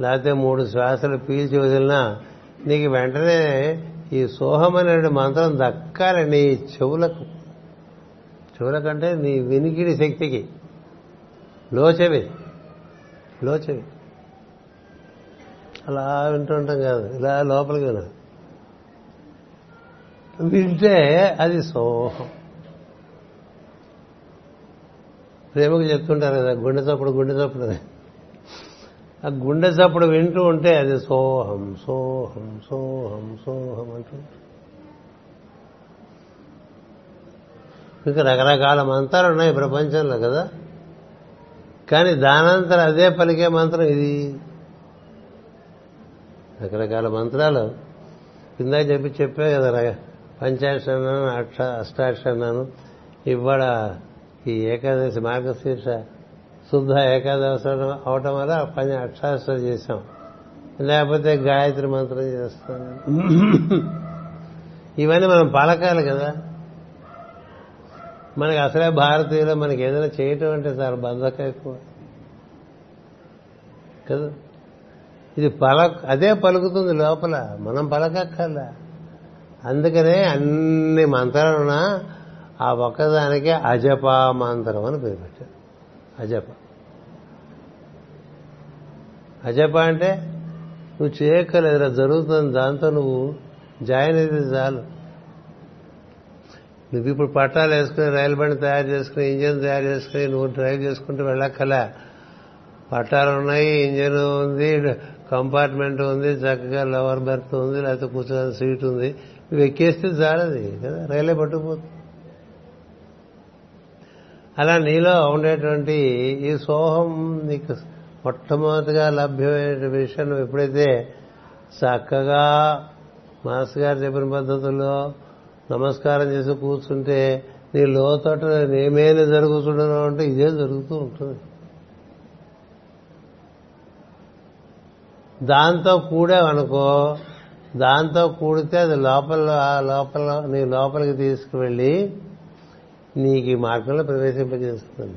లేకపోతే మూడు శ్వాసలు పీల్చి వదిలినా నీకు వెంటనే ఈ సోహం అనే మంత్రం దక్కాలి నీ చెవులకు. చెవులకంటే నీ వినికిడి శక్తికి. లోచెవి. లోచెవి. అలా వింటుంటాం కాదు. ఇలా లోపలికి వినాలి వింటే అది సోహం. ప్రేమకు చెప్తుంటారు కదా గుండె చప్పుడు గుండె చప్పుడు ఆ గుండె చప్పుడు వింటూ ఉంటే అది సోహం సోహం సోహం సోహం అంటూ ఇంకా రకరకాల మంత్రాలు ఉన్నాయి ప్రపంచంలో కదా. కానీ దానంతరం అదే పలికే మంత్రం ఇది. రకరకాల మంత్రాలు. కింద చెప్పి చెప్పే కదా ర- అష్ట అష్టాక్షన్నాను ఇవాళ ఈ ఏకాదశి మార్గశీర్ష శుద్ధ ఏకాదశి అవటం వల్ల పని అక్షాక్షరం చేశాం. లేకపోతే గాయత్రి మంత్రం చేస్తాం. ఇవన్నీ మనం పలకాలి కదా. మనకి అసలే భారతీయులు మనకి ఏదైనా చేయటం అంటే చాలా బంధక ఎక్కువ. కదా? ఇది పల అదే పలుకుతుంది లోపల. మనం పలకక్కర్లా. అందుకనే అన్ని మంత్రాలున్నా ఆ ఒక్కదానికి అజపా మంత్రం అని పేరు పెట్టారు. అజప. అజప అంటే నువ్వు చేయక్కర్లేదు జరుగుతుంది దాంతో నువ్వు జాయిన్ అయితే చాలు. నువ్వు ఇప్పుడు పట్టాలు వేసుకుని రైలు బండి తయారు చేసుకుని ఇంజిన్ తయారు చేసుకుని నువ్వు డ్రైవ్ చేసుకుంటూ వెళ్ళక్కర్లే. పట్టాలు ఉన్నాయి ఇంజిన్ ఉంది కంపార్ట్మెంట్ ఉంది చక్కగా లవర్ బెర్త్ ఉంది లేకపోతే కూర్చోని సీట్ ఉంది. ఇవి ఎక్కేస్తే చాలది కదా రైలే పట్టుకుపోతుంది. అలా నీలో ఉండేటువంటి ఈ సోహం నీకు మొట్టమొదటిగా లభ్యమైన విషయం నువ్వు ఎప్పుడైతే చక్కగా మాస్ గారు చెప్పిన పద్ధతుల్లో నమస్కారం చేసి కూర్చుంటే నీ లోతోట నేమేమి జరుగుతుండను అంటే ఇదే జరుగుతూ ఉంటుంది. దాంతో కూడావనుకో దాంతో కూడితే అది లోపల లోపల నీ లోపలికి తీసుకువెళ్ళి నీకు ఈ మార్గంలో ప్రవేశింపజేస్తుంది.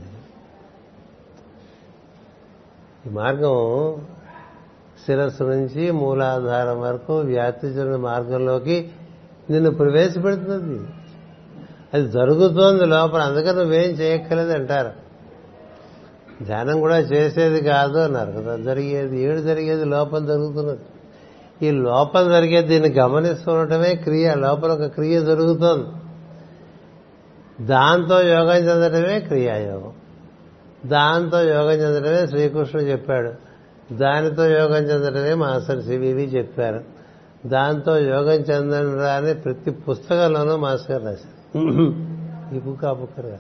ఈ మార్గం శిరస్సు నుంచి మూలాధారం వరకు వ్యాప్తి చెందిన మార్గంలోకి నిన్ను ప్రవేశపెడుతుంది. అది జరుగుతోంది లోపల అందుకని నువ్వేం చేయక్కర్లేదు అంటారు. ధ్యానం కూడా చేసేది కాదు అన్నారు కదా జరిగేది ఏడు జరిగేది లోపల జరుగుతున్నది. ఈ లోపల జరిగేది దీన్ని గమనిస్తూ ఉండటమే క్రియ లోపల ఒక క్రియ జరుగుతోంది. దాంతో యోగం చెందడమే క్రియాయోగం. దాంతో యోగం చెందడమే శ్రీకృష్ణుడు చెప్పాడు. దానితో యోగం చెందడమే మాస్టర్ సివివి చెప్పారు. దాంతో యోగం చెందరా అని ప్రతి పుస్తకంలోనూ మాస్టర్ గారు రాశారు. ఈ బుక్ ఆ బుక్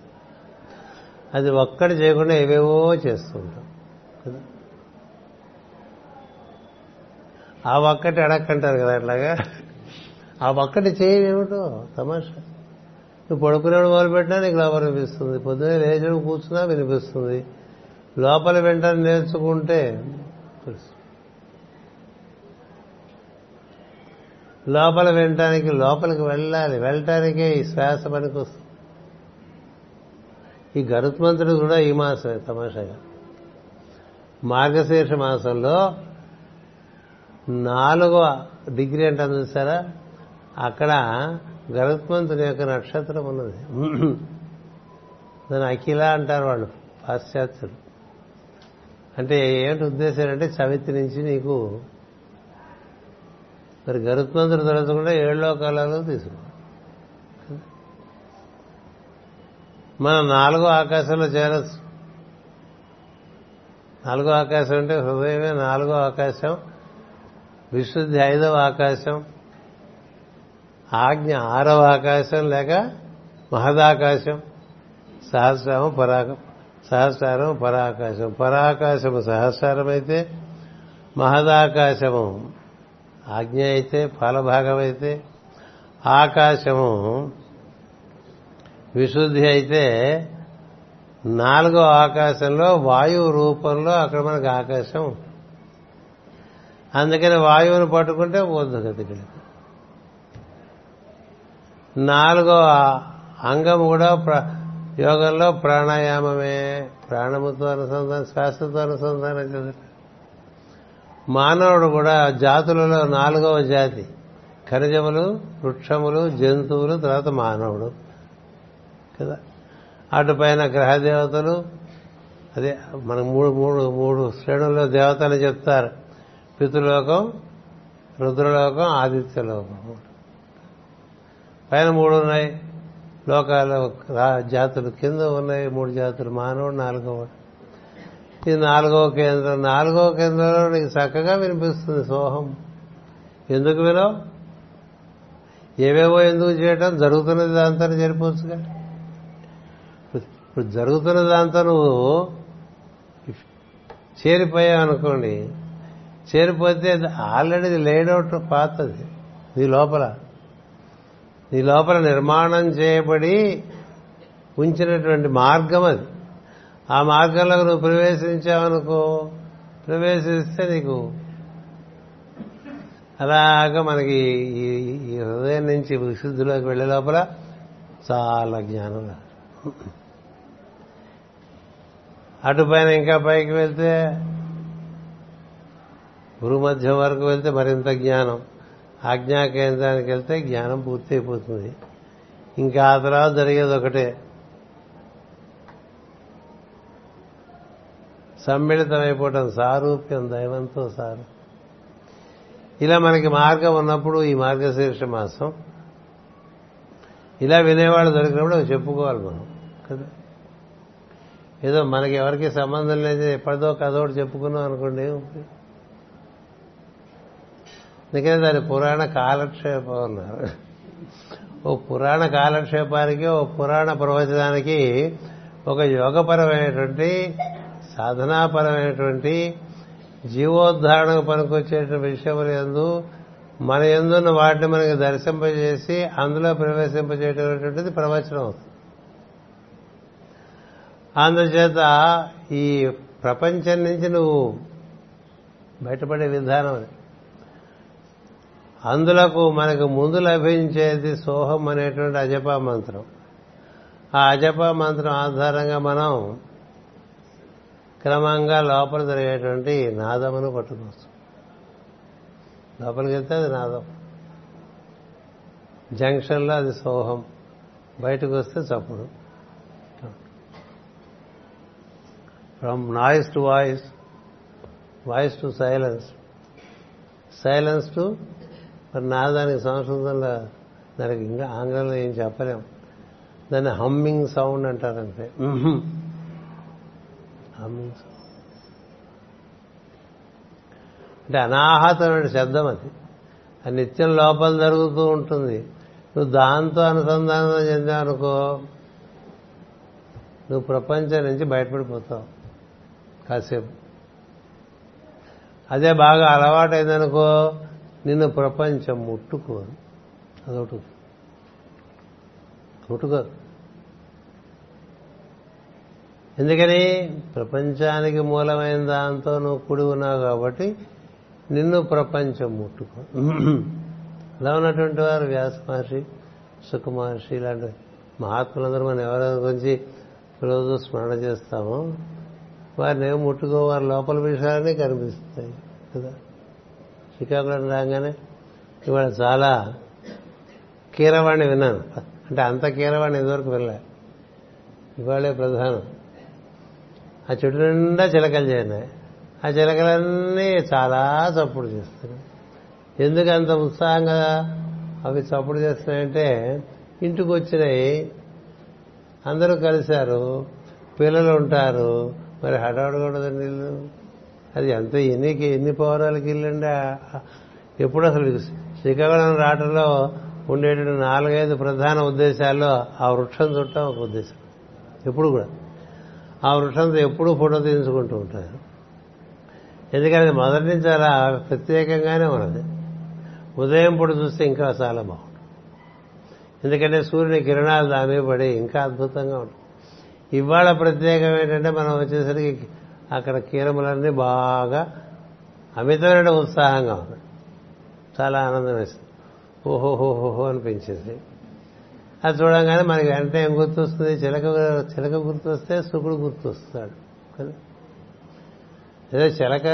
అది ఒక్కటి చేయకుండా ఏవేవో చేస్తుంటాం కదా? ఆ ఒక్కటి అడక్కంటారు కదా అట్లాగా ఆ ఒక్కటి చేయమేమిటో తమాషా. నువ్వు పడుకునేవాడు మొదలుపెట్టినా నీకు లోపల వినిపిస్తుంది పొద్దున్నే లేచడం కూర్చున్నా వినిపిస్తుంది. లోపల వెంటనే నేర్చుకుంటే తెలుసు. లోపల వినటానికి లోపలికి వెళ్ళాలి. వెళ్ళటానికే ఈ శ్వాస పనికి వస్తుంది ఈ గరుత్మంతుడు కూడా ఈ మాసమే తమాషాగా. మార్గశీర్ష మాసంలో నాలుగవ డిగ్రీ అంటాను చూసారా? అక్కడ గరుత్మంతుని యొక్క నక్షత్రం ఉన్నది. దాని అఖిల అంటారు వాళ్ళు పాశ్చాత్యులు. అంటే ఏంటి ఉద్దేశం అంటే చవితి నుంచి నీకు మరి గరుత్మంతుడు తలచకుండా ఏళ్ళో కాలాలు తీసుకో మనం నాలుగో ఆకాశంలో చేరచ్చు. నాలుగో ఆకాశం అంటే హృదయమే నాలుగో ఆకాశం విశుద్ధి ఐదవ ఆకాశం ఆజ్ఞ ఆరవ ఆకాశం లేక మహదాకాశం. సహస్రము పరాక సహస్రారం పరాకాశం. పరాకాశము సహస్రమైతే అయితే మహదాకాశము. ఆజ్ఞ అయితే ఫలభాగం అయితే ఆకాశము. విశుద్ధి అయితే నాలుగో ఆకాశంలో వాయువు రూపంలో అక్కడ మనకు ఆకాశం. అందుకని వాయువుని పట్టుకుంటే పోదు గతికి నాలుగో అంగం కూడా యోగంలో ప్రాణాయామమే. ప్రాణముతో అనుసంధానం శ్వాసతో అనుసంధానం కదా. మానవుడు కూడా జాతులలో నాలుగవ జాతి. ఖనిజములు వృక్షములు జంతువులు తర్వాత మానవుడు. కదా. అటుపైన గ్రహదేవతలు అదే మనకు మూడు మూడు మూడు శ్రేణుల్లో దేవతలు చెప్తారు. పితృలోకం రుద్రలోకం ఆదిత్యలోకం. పైన మూడు ఉన్నాయి. లోకాలు జాతులు కింద ఉన్నాయి. మూడు జాతులు మానవుడు నాలుగవ ఇది నాలుగవ కేంద్రం నాలుగవ కేంద్రంలో నీకు చక్కగా వినిపిస్తుంది సోహం. ఎందుకు వినవు? ఏవేవో ఎందుకు చేయటం? జరుగుతున్నది దాంతో జరిపోవచ్చుగా ఇప్పుడు జరుగుతున్న దాంతో నువ్వు చేరిపోయావు అనుకోండి చేరిపోతే ఆల్రెడీ లేడౌట్ పాతది. నీ లోపల. నీ లోపల నిర్మాణం చేయబడి ఉంచినటువంటి మార్గం అది. ఆ మార్గంలో నువ్వు ప్రవేశించావనుకో ప్రవేశిస్తే నీకు అలాగా మనకి ఈ హృదయం నుంచి విశుద్ధిలోకి వెళ్ళే లోపల చాలా జ్ఞానం అటుపైన ఇంకా పైకి వెళ్తే గురుమధ్యం వరకు వెళ్తే మరింత జ్ఞానం. ఆజ్ఞా కేంద్రానికి వెళ్తే జ్ఞానం పూర్తి అయిపోతుంది ఇంకా ఆ తర్వాత జరిగేది ఒకటే. సమ్మిళితమైపోవటం సారూప్యం దైవంతో సారు. ఇలా మనకి మార్గం ఉన్నప్పుడు ఈ మార్గశీర్ష మాసం. ఇలా వినేవాళ్ళు దొరికినప్పుడు చెప్పుకోవాలి మనం కదా? ఏదో మనకి ఎవరికి సంబంధం లేదు ఎప్పటిదో కథోటి చెప్పుకున్నాం అనుకోండి. అందుకనే దాని పురాణ కాలక్షేపం అన్నారు. ఓ పురాణ కాలక్షేపానికి ఓ పురాణ ప్రవచనానికి ఒక యోగపరమైనటువంటి సాధనాపరమైనటువంటి జీవోద్ధారణకు పనికొచ్చేటువంటి విషయములు ఎందు మన ఎందున్న వాటిని మనకి దర్శింపజేసి అందులో ప్రవేశింపజేయటటువంటిది ప్రవచనం అవుతుంది. అందుచేత ఈ ప్రపంచం నుంచి నువ్వు బయటపడే విధానం అది. అందులకు మనకు ముందు లభించేది సోహం అనేటువంటి అజపా మంత్రం. ఆ అజపా మంత్రం ఆధారంగా మనం క్రమంగా లోపల జరిగేటువంటి నాదమును పట్టుకోవచ్చు. లోపలికి వెళ్తే అది నాదం. జంక్షన్లో అది సోహం. బయటకు వస్తే చప్పుడు. From noise to voice voice to silence. Silence to మరి నాదానికి సంస్కృతంలో దానికి ఇంకా ఆంగ్లంలో ఏం చెప్పలేం. దాన్ని హమ్మింగ్ సౌండ్ అంటారంటే. Humming sound. అంటే అనాహతమైన శబ్దం అది. అది నిత్యం లోపల జరుగుతూ ఉంటుంది. నువ్వు దాంతో అనుసంధానం చెందావనుకో నువ్వు ప్రపంచం నుంచి బయటపడిపోతావు కాసేపు. అదే బాగా అలవాటైందనుకో నిన్ను ప్రపంచం ముట్టుకోదు అదొకటి ముట్టుకోదు ఎందుకని? ప్రపంచానికి మూలమైన దాంతో నువ్వు కుడి ఉన్నావు కాబట్టి నిన్ను ప్రపంచం ముట్టుకో అలా ఉన్నటువంటి వారు వ్యాస మహర్షి సుఖ మహర్షి ఇలాంటి మహాత్ములందరూ మనం ఎవరెవరి గురించి రోజు స్మరణ చేస్తామో వారిని ఏం ముట్టుకో వారి లోపల విషయాలనే కనిపిస్తాయి. కదా? శ్రీకాకుళం రాగానే ఇవాళ చాలా కీరవాణి విన్నాను. అంటే అంత కీరవాణి ఇదివరకు వినలే. ఇవాళే ప్రధానం. ఆ చెట్టు నిండా చిలకలు చేరినాయి. ఆ చిలకలన్నీ చాలా చప్పుడు చేస్తున్నాయి. ఎందుకు అంత ఉత్సాహంగా అవి చప్పుడు చేస్తున్నాయంటే ఇంటికి వచ్చినాయి. అందరూ కలిశారు. పిల్లలు ఉంటారు. మరి హడావుడు కూడా నీళ్ళు అది ఎంత ఎన్ని ఎన్ని పౌరాలకి వెళ్ళండి ఎప్పుడు అసలు శ్రీకాకుళం రాటలో ఉండేటువంటి నాలుగైదు ప్రధాన ఉద్దేశాల్లో ఆ వృక్షం చుట్టం ఒక ఉద్దేశం. ఎప్పుడు కూడా. ఆ వృక్షంతో ఎప్పుడూ ఫోటో తీయించుకుంటూ ఉంటారు. ఎందుకంటే మొదటి నుంచి అలా ప్రత్యేకంగానే ఉన్నది. ఉదయం పూట చూస్తే ఇంకా చాలా బాగుంటుంది. ఎందుకంటే సూర్యుని కిరణాలు దాని పడి ఇంకా అద్భుతంగా ఉంటుంది ఇవాళ ప్రత్యేకం ఏంటంటే మనం వచ్చేసరికి అక్కడ కీరములన్నీ బాగా అమితమైన ఉత్సాహంగా ఉన్నాయి. చాలా ఆనందం వేసింది. ఓహోహోహోహో అనిపించేది. అది చూడంగానే మనకి వెంటనే ఏం గుర్తొస్తుంది? చిలక చిలక గుర్తొస్తే శుకుడు గుర్తొస్తాడు. కదా? ఏదో చిలక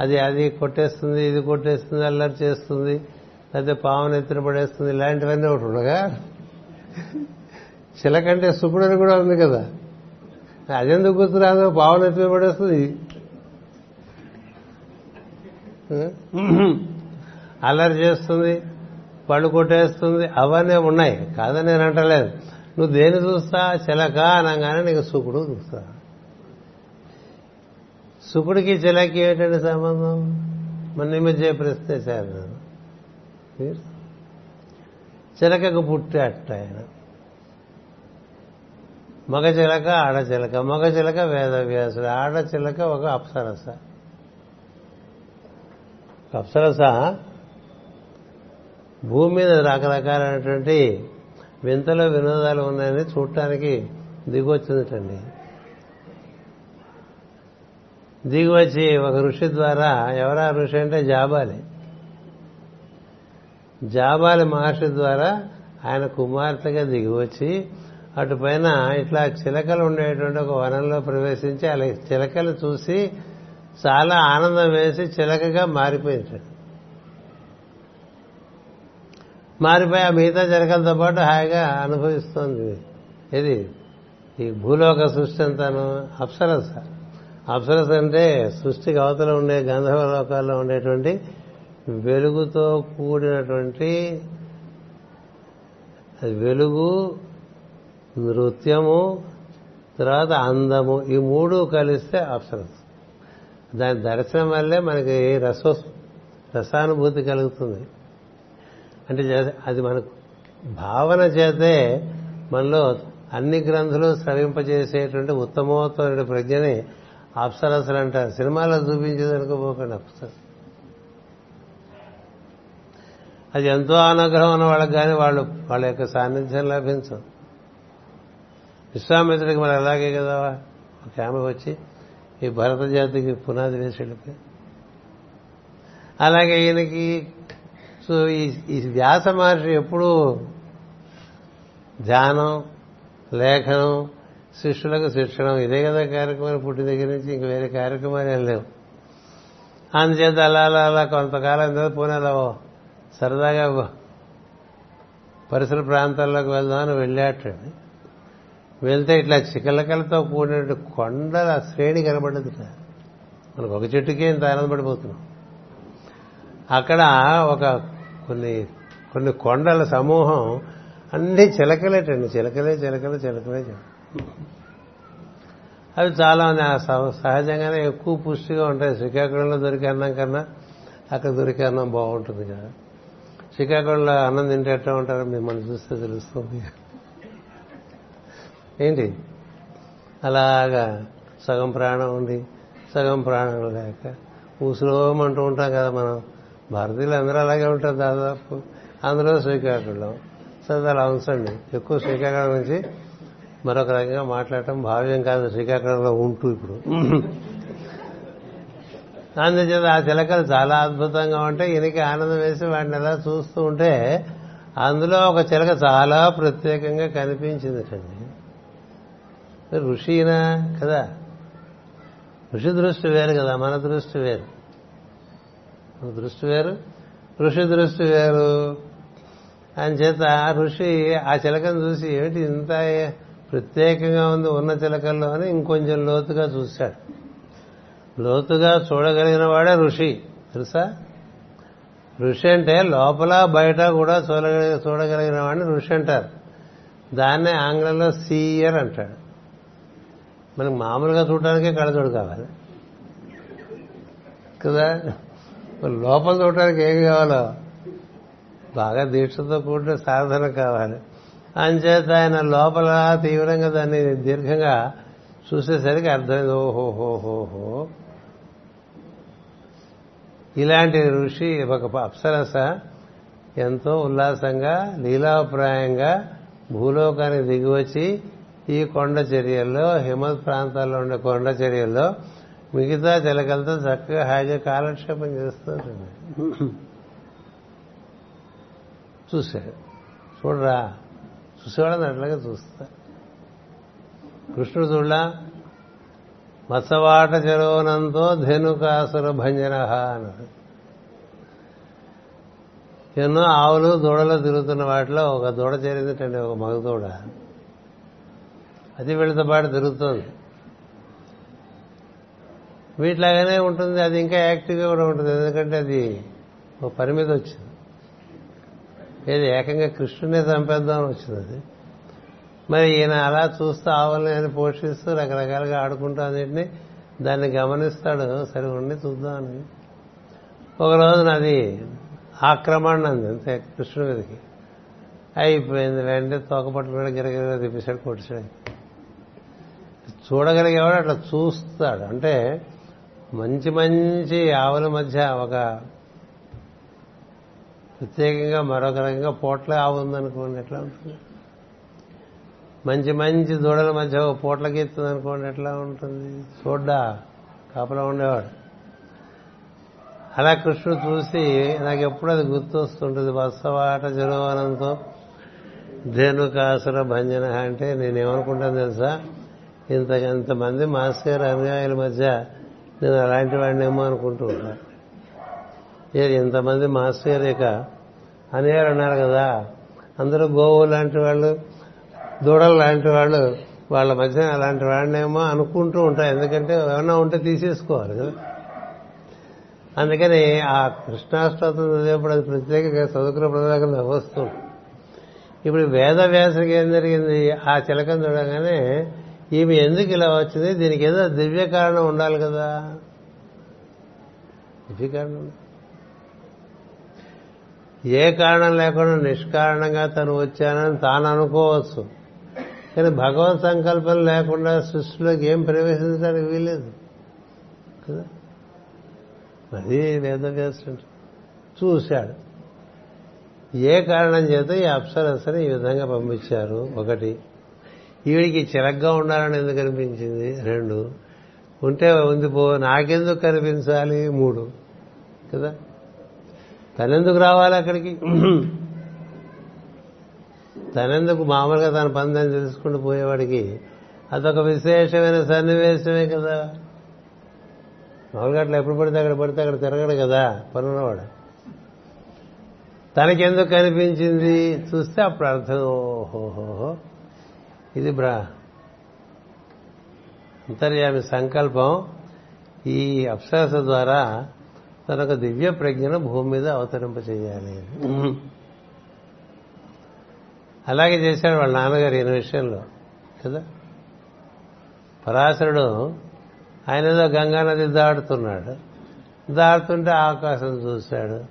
అది అది కొట్టేస్తుంది ఇది కొట్టేస్తుంది అల్లరి చేస్తుంది లేకపోతే పావును ఎత్తున పడేస్తుంది ఇలాంటివన్నీ ఒకటి ఉండగా చిలకంటే శుకుడు అని కూడా ఉంది కదా. అదెందుకు గుర్తురాదు పావులు ఎత్తున పడేస్తుంది. అల్లరి చేస్తుంది పళ్ళు కొట్టేస్తుంది అవన్నీ ఉన్నాయి. కాదని నేను అంటలేదు. నువ్వు దేని చూస్తా? చిలక అనగానే నీకు సుకుడు చూస్తా. సుకుడికి చిలకి ఏంటంటే సంబంధం? మన మధ్య ప్రశ్న చేశారు నేను చిలకకు పుట్టాట ఆయన. మగ చిలక ఆడ చిలక. మగ చిలక వేదవ్యాసుడు ఆడ చిలక ఒక అప్సరస. అప్సరస భూమి మీద రకరకాలైనటువంటి వింతలో వినోదాలు ఉన్నాయని చూడటానికి దిగొచ్చిందటండి. దిగివచ్చి ఒక ఋషి ద్వారా ఎవరా ఋషి అంటే జాబాలి. జాబాలి మహర్షి ద్వారా ఆయన కుమార్తెగా దిగివచ్చి అటు పైన ఇట్లా చిలకలు ఉండేటువంటి ఒక వనంలో ప్రవేశించి అలా చిలకలు చూసి చాలా ఆనందం వేసి చిలకగా మారిపోయింది. మారిపోయి ఆ మిగతా చిలకలతో పాటు హాయిగా అనుభవిస్తోంది. ఇది ఈ భూలోక సృష్టి అంతాను అప్సరస. అప్సరస అంటే సృష్టికి అవతల ఉండే గంధర్వ లోకాల్లో ఉండేటువంటి వెలుగుతో కూడినటువంటి వెలుగు నృత్యము తర్వాత అందము ఈ మూడు కలిస్తే అప్సరస్. దాని దర్శనం వల్లే మనకి రసో రసానుభూతి కలుగుతుంది. అంటే అది మనకు భావన చేతే మనలో అన్ని గ్రంథులు స్రవింపజేసేటువంటి ఉత్తమోత్తమైన ప్రజ్ఞని అప్సరసలు అంటారు. సినిమాలో చూపించేది అనుకోపోకండి అప్సరస్. అది ఎంతో అనుగ్రహం ఉన్న వాళ్ళకి కానీ వాళ్ళు వాళ్ళ యొక్క సాన్నిధ్యం లభించదు. విశ్వామిత్రుడికి మరి అలాగే కదా? ఒక ఆమె వచ్చి ఈ భరత జాతికి పునాది వేసి వెళ్ళిపోయి అలాగే ఈయనకి సో ఈ వ్యాస మహర్షి ఎప్పుడూ ధ్యానం లేఖనం శిష్యులకు శిక్షణం ఇదే కదా కార్యక్రమాలు పుట్టిన దగ్గర నుంచి ఇంక వేరే కార్యక్రమాలు ఏం లేవు. అందుచేత అలా అలా అలా కొంతకాలం తర్వాత పూణేలో సరదాగా పరిసర ప్రాంతాల్లోకి వెళ్దామని వెళ్ళాటండి వెళ్తే ఇట్లా చికలకలతో కూడినటువంటి కొండల శ్రేణి కనబడ్డది మనకు ఒక చెట్టుకే ఇంత ఆనందపడిపోతున్నాం. అక్కడ ఒక కొన్ని కొన్ని కొండల సమూహం అన్ని చిలకలేటండి. చిలకలే చిలకలే చిలకలే అవి చాలా సహజంగానే ఎక్కువ పుష్టిగా ఉంటాయి. శ్రీకాకుళంలో దొరికే అన్నం కన్నా అక్కడ దొరికే అన్నం బాగుంటుంది కదా. శ్రీకాకుళంలో అన్నం తింటే ఎట్లా ఉంటారో మిమ్మల్ని చూస్తే తెలుస్తుంది. ఏంటి? అలాగా. సగం ప్రాణం ఉంది. సగం ప్రాణం లేక. ఊసులోమంటూ ఉంటాం కదా మనం. భారతీయులు అందరూ అలాగే ఉంటారు దాదాపు. అందులో శ్రీకాకుళం. సరే అలా ఉంచండి. ఎక్కువ శ్రీకాకుళం నుంచి మరొక రకంగా మాట్లాడటం భావ్యం కాదు. శ్రీకాకుళంలో ఉంటూ ఇప్పుడు. అందుచేత ఆ చిలకలు చాలా అద్భుతంగా ఉంటాయి ఈయనకి ఆనందం వేసి వాటిని ఎలా చూస్తూ ఉంటే అందులో ఒక చిలక చాలా ప్రత్యేకంగా కనిపించింది అండి ఋషినా? కదా. ఋషి దృష్టి వేరు కదా మన దృష్టి వేరు. మన దృష్టి వేరు ఋషి దృష్టి వేరు. అని చేత ఋషి ఆ చిలకను చూసి ఏమిటి ఇంత ప్రత్యేకంగా ఉంది ఉన్న చిలకల్లో అని ఇంకొంచెం లోతుగా చూశాడు. లోతుగా చూడగలిగిన వాడే ఋషి తెలుసా? ఋషి అంటే లోపల బయట కూడా చూడగలిగి చూడగలిగిన వాడిని ఋషి అంటారు. దాన్నే ఆంగ్లంలో సీయర్ అంటాడు. మనకు మామూలుగా చూడటానికే కళ్ళజోడు కావాలి. కదా? లోపల చూడటానికి ఏం కావాలో? బాగా దీక్షతో కూడిన సాధన కావాలి. అంచేత ఆయన లోపల తీవ్రంగా దాన్ని దీర్ఘంగా చూసేసరికి అర్థమైంది ఓహోహోహోహో ఇలాంటి ఋషి ఒక అప్సరస ఎంతో ఉల్లాసంగా లీలాప్రాయంగా భూలోకానికి దిగివచ్చి ఈ కొండ చర్యల్లో హిమత్ ప్రాంతాల్లో ఉండే కొండ చర్యల్లో మిగతా చిలకలతో చక్కగా హాయిగా కాలక్షేపం చేస్తుంటుంది. చూశాడు చూడరా? చూసేవాళ్ళని అట్లాగే చూస్తా. కృష్ణుడు చూడలా మత్సవాట చెరువునంతో ధేనుకాసుర భంజన అన్నాడు ఎన్నో ఆవులు దూడలు తిరుగుతున్న వాటిలో ఒక దూడ చేరిందంటే ఒక మగ దూడ అది వీళ్ళతో పాటు తిరుగుతోంది వీటిలాగానే ఉంటుంది అది ఇంకా యాక్టివ్గా కూడా ఉంటుంది. ఎందుకంటే అది ఒక పరిమితి వచ్చింది. ఏది ఏకంగా కృష్ణునే చంపేద్దామని వచ్చింది అది. మరి ఈయన అలా చూస్తూ ఆవులని అని పోషిస్తూ రకరకాలుగా ఆడుకుంటూ అన్నింటినీ దాన్ని గమనిస్తాడు. సరే ఉండి చూద్దామని ఒక రోజున అది ఆక్రమణ అంది అంతే కృష్ణుడి మీదకి. అయిపోయింది. వెంటనే తోక పట్టుకుని గిరగిర తిప్పేశాడు కొట్టిసాడు చూడగలిగేవాడు అట్లా చూస్తాడు. అంటే మంచి మంచి ఆవుల మధ్య ఒక ప్రత్యేకంగా మరొక రకంగా పోట్ల ఆవు ఉందనుకోండి ఎట్లా ఉంటుంది? మంచి మంచి దూడల మధ్య ఒక పూట్ల గీస్తుంది అనుకోండి ఎట్లా ఉంటుంది? చూడ్డా కాపలా ఉండేవాడు. అలా కృష్ణుడు చూసి నాకు ఎప్పుడు అది గుర్తొస్తుంటుంది. వత్సవాట జరువనంతో ధేనుకాసుర భంజన అంటే నేనేమనుకుంటాను తెలుసా? ఇంత ఇంతమంది మాస్ గారు అనుయాయుల మధ్య నేను అలాంటి వాడినేమో అనుకుంటూ ఉంటాను ఇంతమంది మాస్ గారు ఇక అనుయాయులు ఉన్నారు కదా. అందరూ గోవు లాంటి వాళ్ళు దూడలు లాంటి వాళ్ళు వాళ్ళ మధ్య అలాంటి వాడినేమో అనుకుంటూ ఉంటాయి ఎందుకంటే ఏమన్నా ఉంటే తీసేసుకోవాలి కదా. అందుకని ఆ కృష్ణాష్టోత్రం చదివేప్పుడు అది ప్రత్యేకంగా చదువుకున్న ప్రధానంగా వస్తుంది. ఇప్పుడు వేద వ్యాసకి ఏం జరిగింది? ఆ చిలకం చూడగానే ఈమె ఎందుకు ఇలా వచ్చింది? దీనికి ఏదో దివ్య కారణం ఉండాలి కదా. దివ్య కారణం ఏ కారణం లేకుండా నిష్కారణంగా తను వచ్చానని తాను అనుకోవచ్చు. కానీ భగవత్ సంకల్పం లేకుండా సృష్టిలోకి ఏం ప్రవేశించడానికి వీలేదు కదా? అది వేదవ్యాసుడు చూశాడు. ఏ కారణం చేత ఈ అప్సరసని ఈ విధంగా పంపించారు? ఒకటి ఈవిడికి చిరగ్గా ఉండాలని ఎందుకు అనిపించింది? రెండు ఉంటే ఉంది పో నాకెందుకు కనిపించాలి? మూడు కదా? తనెందుకు రావాలి అక్కడికి? తనెందుకు మామూలుగా తన పందని తెలుసుకుంటూ పోయేవాడికి? అదొక విశేషమైన సన్నివేశమే కదా. మామూలుగా అట్లా ఎప్పుడు పడితే అక్కడ పడితే అక్కడ తిరగడు కదా పనున్నవాడు. తనకెందుకు కనిపించింది? చూస్తే అప్పుడు అర్థం ఓహోహోహో. ఇది బ్రా. అంతర్యామి సంకల్పం ఈ అప్సరస ద్వారా తనకు దివ్య ప్రజ్ఞను భూమి మీద అవతరింప చేయాలి అలాగే చేశాడు వాళ్ళ నాన్నగారు ఈయన విషయంలో కదా? పరాశరుడు ఆయన ఏదో గంగా నది దాటుతున్నాడు. దాటుతుంటే ఆకాశం చూశాడు.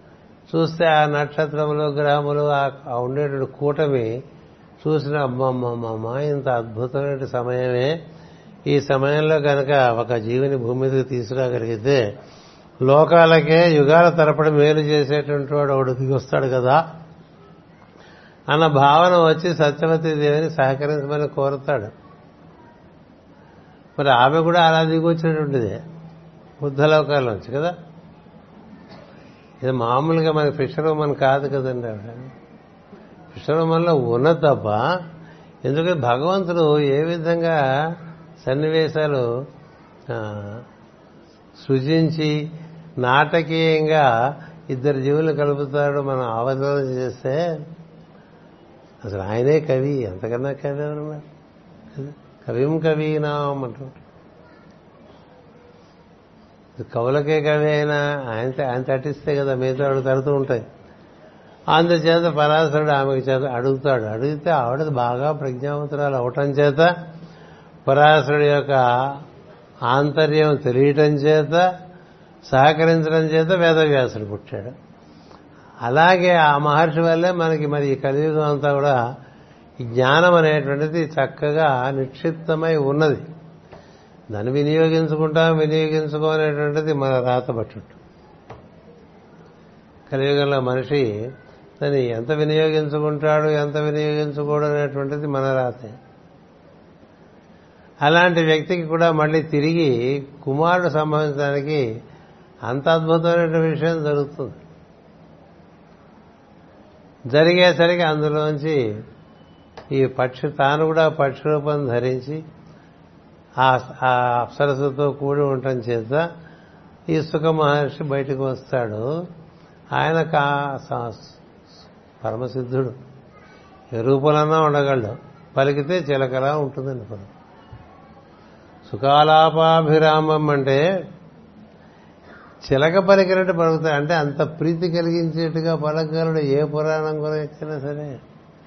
చూస్తే ఆ నక్షత్రములు గ్రహములు ఆ ఉండేటువంటి కూటమి చూసిన అమ్మమ్మమ్మ ఇంత అద్భుతమైన సమయమే. ఈ సమయంలో కనుక ఒక జీవిని భూమి మీదకి తీసుకురాగలిగితే లోకాలకే యుగాల తరపడి మేలు చేసేటువంటి వాడు ఒకడు దిగొస్తాడు కదా. అన్న భావన వచ్చి సత్యవతి దేవిని సహకరించమని కోరుతాడు. మరి ఆమె కూడా అలా దిగి వచ్చినటువంటిదే. బుద్ధలోకాల్లోంచి కదా. ఇది మామూలుగా మన ఫిషర్ ఉమెన్ కాదు కదండి ఆవిడ. ఫిషర్ ఉన్న తప్ప ఎందుకంటే భగవంతుడు ఏ విధంగా సన్నివేశాలు సృజించి నాటకీయంగా ఇద్దరు జీవులు కలుపుతాడు మనం ఆవేదన చేస్తే అసలు ఆయనే కవి ఎంతకన్నా కవి ఎవరన్నారు కవిం కవీనాం అంటూ కవులకే కవి అయినా ఆయన ఆయన తటిస్తే కదా మిగతా వాళ్ళు తడుతూ ఉంటాయి. అందుచేత పరాశరుడు ఆమెకు చేత అడుగుతాడు. అడిగితే ఆవిడ బాగా ప్రజ్ఞావంతురాలు అవటం చేత పరాశరుడు యొక్క ఆంతర్యం తెలియటం చేత సహకరించడం చేత వేదవ్యాసుడు పుట్టాడు. అలాగే ఆ మహర్షి వల్లే మనకి మరి ఈ కలియుగం అంతా కూడా జ్ఞానం అనేటువంటిది చక్కగా నిక్షిప్తమై ఉన్నది. దాన్ని వినియోగించుకుంటాం వినియోగించుకోనేటువంటిది మన రాత పట్టుట్టు. కలియుగంలో మనిషి దాన్ని ఎంత వినియోగించుకుంటాడు? ఎంత వినియోగించుకోడు అనేటువంటిది మన రాతే అలాంటి వ్యక్తికి కూడా మళ్ళీ తిరిగి కుమారుడు సంభవించడానికి అంత అద్భుతమైన విషయం జరుగుతుంది. జరిగేసరికి అందులోంచి ఈ పక్షి తాను కూడా పక్షి రూపం ధరించి ఆ ఆ అప్సరసతో కూడి ఉండటం చేత ఈ సుఖ మహర్షి బయటకు వస్తాడు. ఆయన పరమసిద్ధుడు. ఏ రూపంలోనా ఉండగలడు. పలికితే చిలకలా ఉంటుందండి పదం. సుఖాలాపాభిరామం అంటే చిలక పలికినట్టు పలుకుతాయి. అంటే అంత ప్రీతి కలిగించేట్టుగా పలకగలడు. ఏ పురాణం గురించినా సరే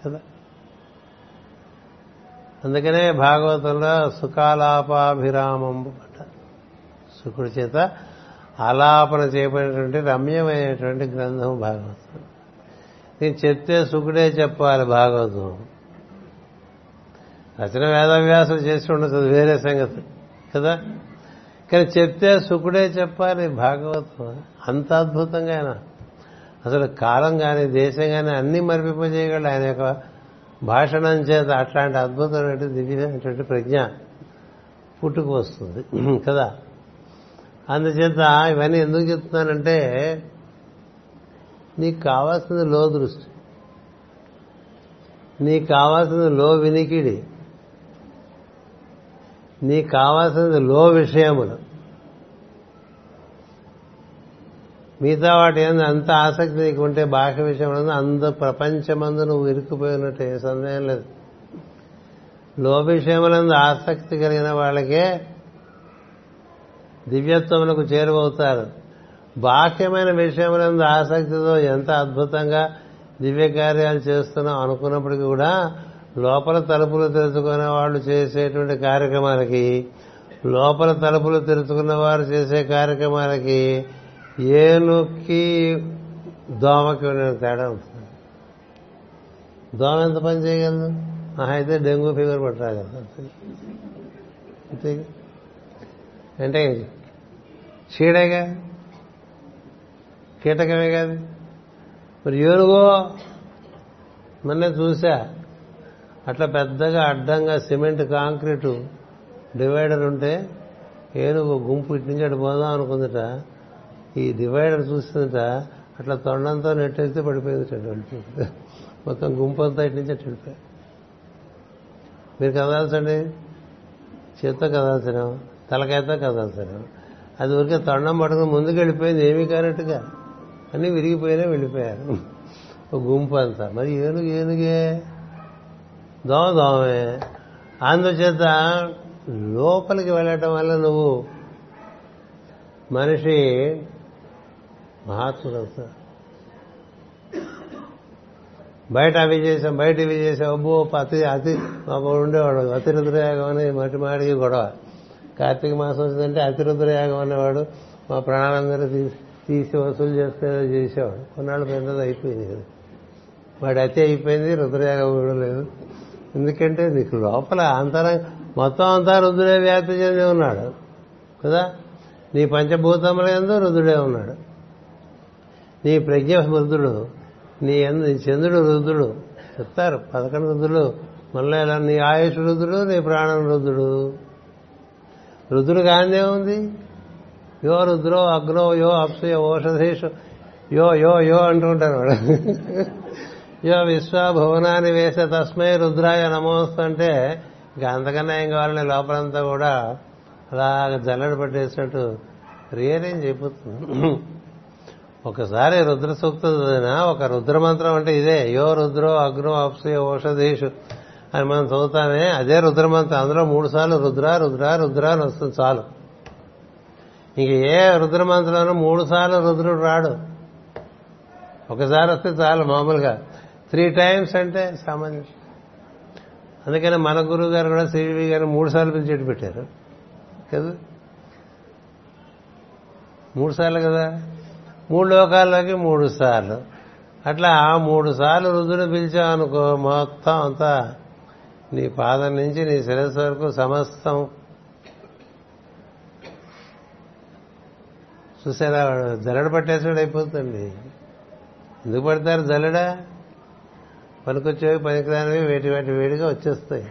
కదా? అందుకనే భాగవతంలో సుఖాలాపాభిరామం అంట. సుఖుడి చేత ఆలాపన చేయబడినటువంటి రమ్యమైనటువంటి గ్రంథం భాగవతం. నేను చెప్తే సుఖుడే చెప్పాలి భాగవతం. రచన వేదవ్యాసం చేసి ఉండదు అది వేరే సంగతి కదా? కానీ చెప్తే సుఖుడే చెప్పాలి భాగవతం. అంత అద్భుతంగా ఆయన. అసలు కాలం కానీ దేశం కానీ అన్ని మరిపింపజేయగలడు ఆయన యొక్క భాషణం చేత అట్లాంటి అద్భుతమైనటువంటి దివ్యమైనటువంటి ప్రజ్ఞ పుట్టుకు వస్తుంది కదా? అందుచేత ఇవన్నీ ఎందుకు చెప్తున్నానంటే నీకు కావాల్సింది లో దృష్టి. నీకు కావాల్సింది లో వినికిడి. నీకు కావాల్సింది లో విషయములు. మిగతా వాటి ఏంది అంత ఆసక్తి నీకు ఉంటే బాహ్య విషయం అంత ప్రపంచమందు నువ్వు ఇరుక్కుపోయినట్టు ఏ సందేహం లేదు. లో విషయములందు ఆసక్తి కలిగిన వాళ్ళకే దివ్యత్వములకు చేరువవుతారు. బాహ్యమైన విషయములందు ఆసక్తితో ఎంత అద్భుతంగా దివ్య కార్యాలు చేస్తున్నాం అనుకున్నప్పటికీ కూడా లోపల తలుపులు తెరుచుకునే వాళ్ళు చేసేటువంటి కార్యక్రమాలకి లోపల తలుపులు తెరుచుకున్న వారు చేసే కార్యక్రమాలకి ఏనుక్కి దోమకి ఉండే తేడా ఉంటుంది. దోమ ఎంత పని చేయగలదు? అయితే డెంగ్యూ ఫీవర్ పట్టరాగలదు అంటే చీడగా? కీటకమే కాదు. మరి ఏనుగో మొన్నే చూసా అట్లా పెద్దగా అడ్డంగా సిమెంట్ కాంక్రీటు డివైడర్ ఉంటే ఏనుగు గుంపు ఇటు నుంచి అటు పోదాం అనుకుందిట. ఈ డివైడర్ చూస్తుందట అట్లా తొండంతో నెట్టేస్తే పడిపోయింది వెళ్ళిపోయింది మొత్తం గుంపు అంతా ఇటు నుంచి అటు మీరు కదాల్సండి చేత్తో కదాల్సిన తలకాయతో కదాల్సిన అది ఊరికే తొండం పట్టుకుని ముందుకు వెళ్ళిపోయింది ఏమీ కానట్టుగా. అన్నీ విరిగిపోయినా వెళ్ళిపోయారు. ఒక గుంపు అంతా. మరి ఏనుగు ఏనుగే దోమ దోమే. అందుచేత లోపలికి వెళ్ళటం వల్ల నువ్వు మనిషి మహాత్ముడు బయట అవి చేసాం బయట ఇవి చేసాం. అబ్బో అతి అతి మాకు ఉండేవాడు. అతిరుద్రయాగం అని మట్టి మాడికి గొడవ. కార్తీక మాసం వచ్చిందంటే అతిరుద్రయాగం అనేవాడు మా ప్రాణాలందరూ తీసి తీసి వసూలు చేస్తే చేసేవాడు. కొన్నాళ్ళు పెద్దది అయిపోయింది కదా. వాడు అతి అయిపోయింది రుద్రయాగం కూడా లేదు. ఎందుకంటే నీకు లోపల అంతరం మొత్తం అంతా రుద్రుడే వ్యాప్తి చెంది ఉన్నాడు. కదా? నీ పంచభూతముల ఎందు రుద్రుడే ఉన్నాడు. నీ ప్రజ్ఞ రుద్రుడు నీ ఎందు నీ చంద్రుడు రుద్రుడు చెప్తారు పదకొండు రుద్రుడు మళ్ళీ ఇలా నీ ఆయుష్ రుద్రుడు నీ ప్రాణం రుద్రుడు రుద్రుడు కాందే ఉంది. యో రుద్రో అగ్నో యో అప్సయో ఓషధీషు యో యో యో అంటుంటారు వాడు యో విశ్వభువనాన్ని వేసే తస్మై రుద్రాయ నమోస్తు అంటే ఇంకా అంతకన్నా ఏం కావాలని లోపలంతా కూడా అలాగ జల్లడి పట్టేసినట్టు రియరేంజ్ చెప్పుతుంది ఒకసారి రుద్ర సూక్తం ఒక రుద్ర మంత్రం అంటే ఇదే యో రుద్రో అగ్నో అప్సయ ఓషధీషు అని మనం చదువుతామే అదే రుద్రమంత్రం. అందులో మూడు సార్లు రుద్ర రుద్ర రుద్ర అని వస్తుంది చాలు. ఇంక ఏ రుద్రమంత్రంలో మూడు సార్లు రుద్రుడు రాడు. ఒకసారి వస్తే చాలు మామూలుగా. త్రీ టైమ్స్ అంటే సామాన్య అందుకని మన గురువు గారు కూడా సివి గారు మూడు సార్లు పిలిచేట్టు పెట్టారు. కదా? మూడు సార్లు కదా? మూడు లోకాల్లోకి మూడు సార్లు అట్లా మూడు సార్లు రుద్రుని పిలిచామనుకో మొత్తం అంతా నీ పాదం నుంచి నీ శిరస్సు వరకు సమస్తం చూసారా వాడు జల్లడ పట్టేసాడు అయిపోతుంది ఎందుకు పడతారు జల్లడ పనికొచ్చేవి పనికిరానివి వేటి వాటి వేడిగా వచ్చేస్తాయి.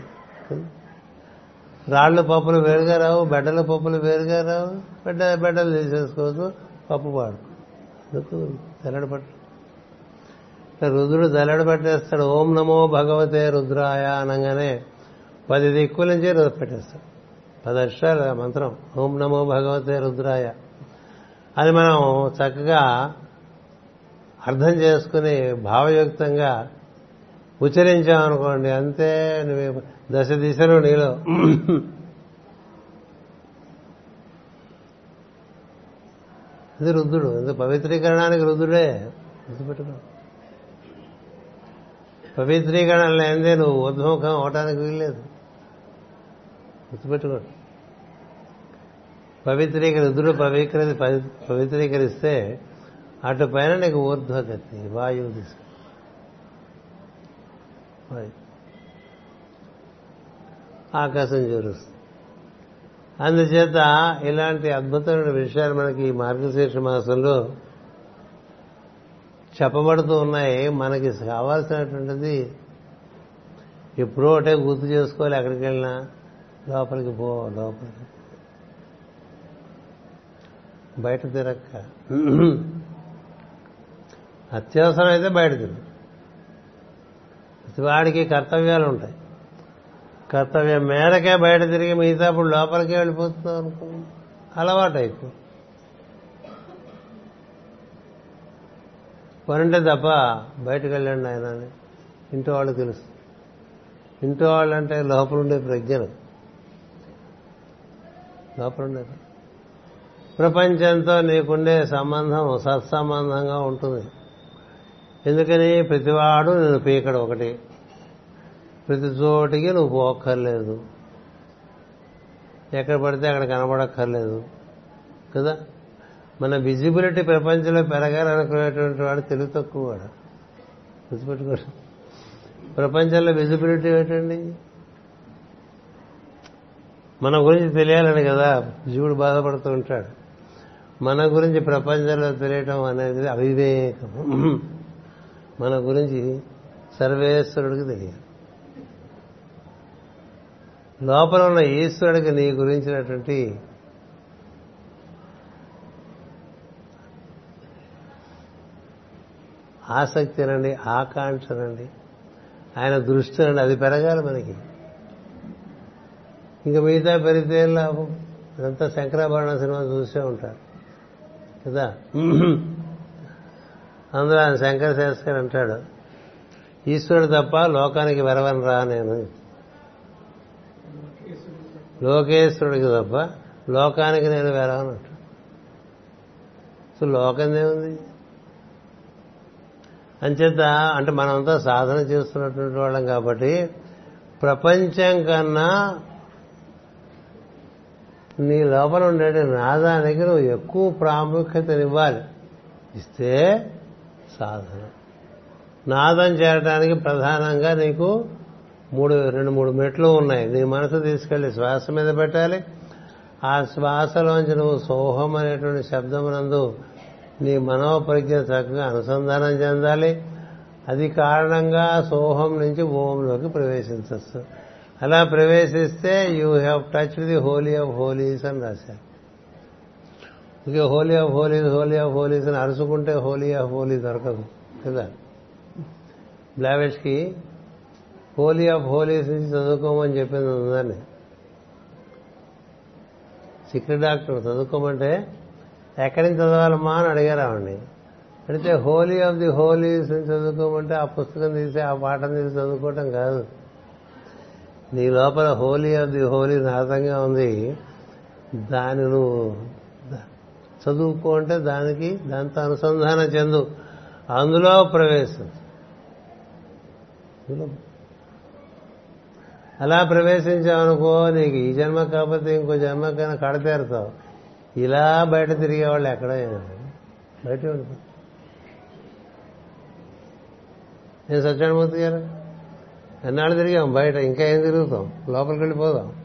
రాళ్ళు పప్పులు వేరుగా రావు బెడ్డల పప్పులు వేరుగా రావు బెడ్డ బెడ్డలు తీసేసుకోవచ్చు పప్పు పాడు ఎందుకు జల్లడ పట్టు? రుద్రుడు జల్లడ పట్టేస్తాడు ఓం నమో భగవతే రుద్రాయ అనగానే పది దిక్కుల నుంచి పెట్టేస్తాడు. పది అక్షరాలు మంత్రం ఓం నమో భగవతే రుద్రాయ. అది మనం చక్కగా అర్థం చేసుకుని భావయుక్తంగా ఉచ్చరించామనుకోండి అంతే నువ్వు దశ దిశలు నీలో. ఇది రుద్రుడు ఇది పవిత్రీకరణానికి రుద్రుడే. గుర్తుపెట్టుకో. పవిత్రీకరణ లేనిదే నువ్వు ఉద్ముఖం అవటానికి వీల్లేదు. గుర్తుపెట్టుకోండి. పవిత్రీకరి రుద్రుడు పవిత్రది పవిత్రీకరిస్తే అటు పైన నీకు ఊర్ధ్వగతి వాయువు దిశ. ఆకాశం చేరుస్తుంది. అందుచేత ఇలాంటి అద్భుతమైన విషయాలు మనకి ఈ మార్గశీర్ష మాసంలో చెప్పబడుతూ ఉన్నాయి. మనకి కావాల్సినటువంటిది ఎప్పుడో ఒకటే గుర్తు చేసుకోవాలి. ఎక్కడికి వెళ్ళినా లోపలికి పో లోపలికి బయట తిరక్క అత్యవసరం అయితే బయట తిరుగు వాడికి కర్తవ్యాలు ఉంటాయి. కర్తవ్యం మేరకే బయట తిరిగి మిగతా ఇప్పుడు లోపలికే వెళ్ళిపోతున్నాం అనుకో అలవాటు అయిపో. పనుంటే తప్ప బయటకు వెళ్ళండి ఆయన అని ఇంటి వాళ్ళు తెలుసు. ఇంటి వాళ్ళంటే లోపలుండే లోపల ఉండే ప్రజ్ఞలు. లోపల ఉండేది ప్రపంచంతో నీకుండే సంబంధం సత్సంబంధంగా ఉంటుంది. ఎందుకని? ప్రతివాడు నేను పీకడు ఒకటి. ప్రతి చోటికి నువ్వు పోక్కర్లేదు. ఎక్కడ పడితే అక్కడ కనబడక్కర్లేదు. కదా? మన విజిబిలిటీ ప్రపంచంలో పెరగాలనుకునేటువంటి వాడు తెలుగు తక్కువ వాడు. గుర్తుపెట్టుకోడు. ప్రపంచంలో విజిబిలిటీ ఏంటండి? మన గురించి తెలియాలని కదా. జీవుడు బాధపడుతూ ఉంటాడు. మన గురించి ప్రపంచంలో తెలియటం అనేది అవివేకం మన గురించి సర్వేశ్వరుడికి తెలియాలి. లోపల ఉన్న ఈశ్వరుడికి నీ గురించినటువంటి ఆసక్తి రండి ఆకాంక్ష రండి. ఆయన దృష్టి రండి అది పెరగాలి మనకి. ఇంకా మిగతా పెరిగితే లాభం? ఇదంతా శంకరాభరణ సినిమా చూసే ఉంటారు. కదా? అందులో ఆయన శంకర శాస్త్రి అంటాడు ఈశ్వరుడు తప్ప లోకానికి వెరవని రా నేను. లోకేశ్వరుడికి తప్ప లోకానికి నేను వెరవను అంటాడు. సో లోకం ఏముంది? అంచేత అంటే మనమంతా సాధన చేస్తున్నటువంటి వాళ్ళం కాబట్టి ప్రపంచం కన్నా నీ లోపల ఉండే నాదానికి నువ్వు ఎక్కువ ప్రాముఖ్యతనివ్వాలి ఇస్తే సాధన. నాదం చేరడానికి ప్రధానంగా నీకు మూడు రెండు మూడు మెట్లు ఉన్నాయి. నీ మనసు తీసుకెళ్ళి శ్వాస మీద పెట్టాలి. ఆ శ్వాసలోంచి నువ్వు సోహం అనేటువంటి శబ్దమునందు నీ మనోప్రజ్ఞ చక్కగా అనుసంధానం చెందాలి. అది కారణంగా సోహం నుంచి ఓంలోకి ప్రవేశించచ్చు. అలా ప్రవేశిస్తే you have touch the holy of holies అని రాశారు. ఇక holy of holies holy of holies అని అరుచుకుంటే హోలీ ఆఫ్ హోలీ దొరకదు కదా? బ్లావెష్కి హోలీ ఆఫ్ హోలీస్ నుంచి చదువుకోమని చెప్పింది ఉందని సిక్రెట్ డాక్టర్ చదువుకోమంటే ఎక్కడి నుంచి చదవాలమ్మా అని అడిగారు ఆవిడ్ని. అడిగితే హోలీ ఆఫ్ ది హోలీస్ అని చదువుకోమంటే ఆ పుస్తకం తీసి ఆ పాఠం తీసి చదువుకోవటం కాదు. నీ లోపల హోలీ ఆఫ్ ది హోలీ నాదంగా ఉంది. దాని నువ్వు చదువుకో అంటే దానికి దాంతో అనుసంధానం చెందు. అందులో ప్రవేశం. అలా ప్రవేశించావనుకో నీకు ఈ జన్మ కాకపోతే ఇంకో జన్మకైనా కడతేరుతావు ఇలా బయట తిరిగేవాళ్ళు ఎక్కడ బయట నేను సత్యనారాయణమూర్తి గారు? ఎన్నాళ్ళు తిరిగాం? బయట ఇంకా ఏం తిరుగుతాం? లోపలికి వెళ్ళిపోదాం.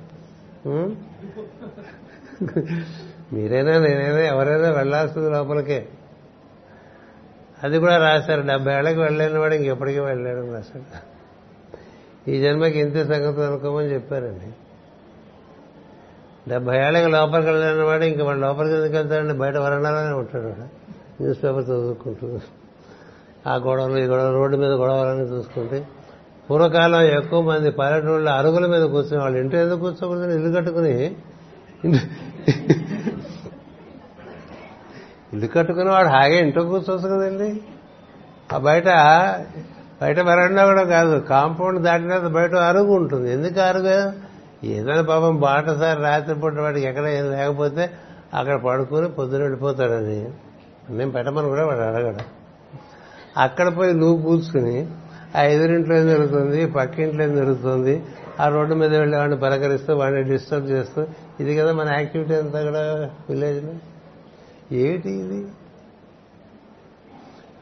మీరైనా నేనైనా ఎవరైనా వెళ్ళాల్సింది లోపలికే. అది కూడా రాశారు. డెబ్బై ఏళ్ళకి వెళ్ళలేని వాడు ఇంకెప్పటికీ వెళ్ళలేడు రాశాడు. ఈ జన్మకి ఇంతే సంగతి అనుకోమని చెప్పారండి. డెబ్బై ఏళ్ళకి లోపలికి వెళ్ళలేని వాడు ఇంక వాడు లోపలికి ఎందుకు వెళ్తాడండి? బయట వరండాలోనే ఉంటాడు న్యూస్ పేపర్ చదువుకుంటూ. ఆ గొడవలు ఈ గొడవ రోడ్డు మీద గొడవలని చూసుకుంటే పూర్వకాలం ఎక్కువ మంది పల్లెటూళ్ళ అరుగుల మీద కూర్చొని వాళ్ళు ఇంటి ఎందుకు కూర్చోకూడదని ఇల్లు కట్టుకుని ఇల్లు కట్టుకుని వాడు హాగే ఇంట్లో కూర్చోవచ్చు కదండి. ఆ బయట బయట వరండా కూడా కాదు కాంపౌండ్ దాటిన బయట అరుగు ఉంటుంది. ఎందుకు అరుగు? ఏదైనా పాపం బాటసారి రాత్రిపూట వాడికి ఎక్కడ ఏం లేకపోతే అక్కడ పడుకుని పొద్దున వెళ్ళిపోతాడని నేను పెట్టమని కూడా వాడు అడగడు. అక్కడ పోయి నువ్వు కూర్చుని ఆ ఎదురింట్లో ఏం జరుగుతుంది పక్కింట్లో ఏం జరుగుతుంది. ఆ రోడ్డు మీద వెళ్ళి వాడిని పలకరిస్తూ వాడిని డిస్టర్బ్ చేస్తూ. ఇది కదా మన యాక్టివిటీ అంతా కూడా విలేజ్లో ఏమిటి ఇది?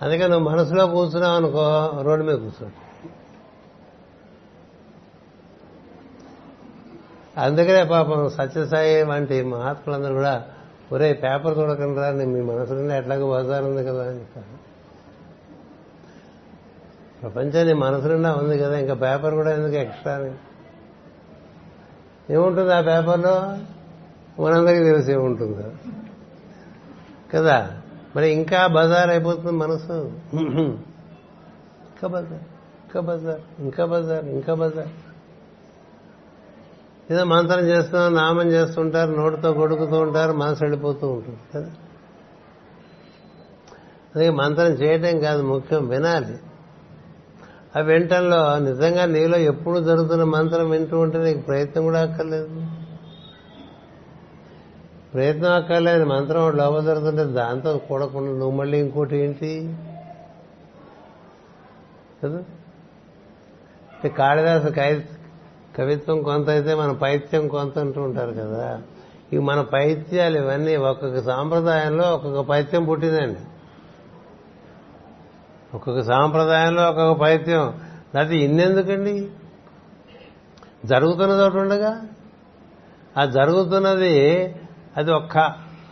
అందుకే నువ్వు మనసులో కూర్చున్నావు అనుకో రోడ్డు మీద కూర్చో. అందుకనే పాపం సత్యసాయి వంటి మహాత్ములందరూ కూడా ఒరే పేపర్ చూడకుండా రా మీ మనసులోనే ఎట్లాగో బజారు ఉంది కదా అని చెప్పారు. ప్రపంచాన్ని మనసు నిండా ఉంది కదా ఇంకా పేపర్ కూడా ఎందుకు ఎక్స్ట్రా ఏముంటుంది ఆ పేపర్లో? మనందరికీ తెలిసి ఏముంటుందో? కదా? మరి ఇంకా బజార్ అయిపోతుంది మనసు. ఇంకా బజార్ ఇంకా బజార్ ఇంకా బజార్ ఇంకా బజార్. ఏదో మంత్రం చేస్తున్నాం నామం చేస్తుంటారు నోటితో కొడుకుతూ ఉంటారు మనసు వెళ్ళిపోతూ ఉంటుంది కదా? అందుకే మంత్రం చేయటం కాదు ముఖ్యం వినాలి. ఆ వింటంలో నిజంగా నీలో ఎప్పుడు జరుగుతున్న మంత్రం వింటూ ఉంటే నీకు ప్రయత్నం కూడా అక్కర్లేదు. ప్రయత్నం అక్కర్లేదు. మంత్రం లోపల జరుగుతుంటే దాంతో కూడకుండా నువ్వు మళ్ళీ ఇంకోటి ఏంటి? కదా? అంటే కవిత్వం కొంత అయితే మన పైత్యం కొంత అంటూ ఉంటారు కదా. ఇవి మన పైత్యాలు ఇవన్నీ ఒక్కొక్క సాంప్రదాయంలో ఒక్కొక్క పైత్యం పుట్టిందండి. ఒక్కొక్క సాంప్రదాయంలో ఒక్కొక్క పైత్యం. లేకపోతే ఇన్నెందుకండి? జరుగుతున్నది ఒకటి ఉండగా? ఆ జరుగుతున్నది అది ఒక్క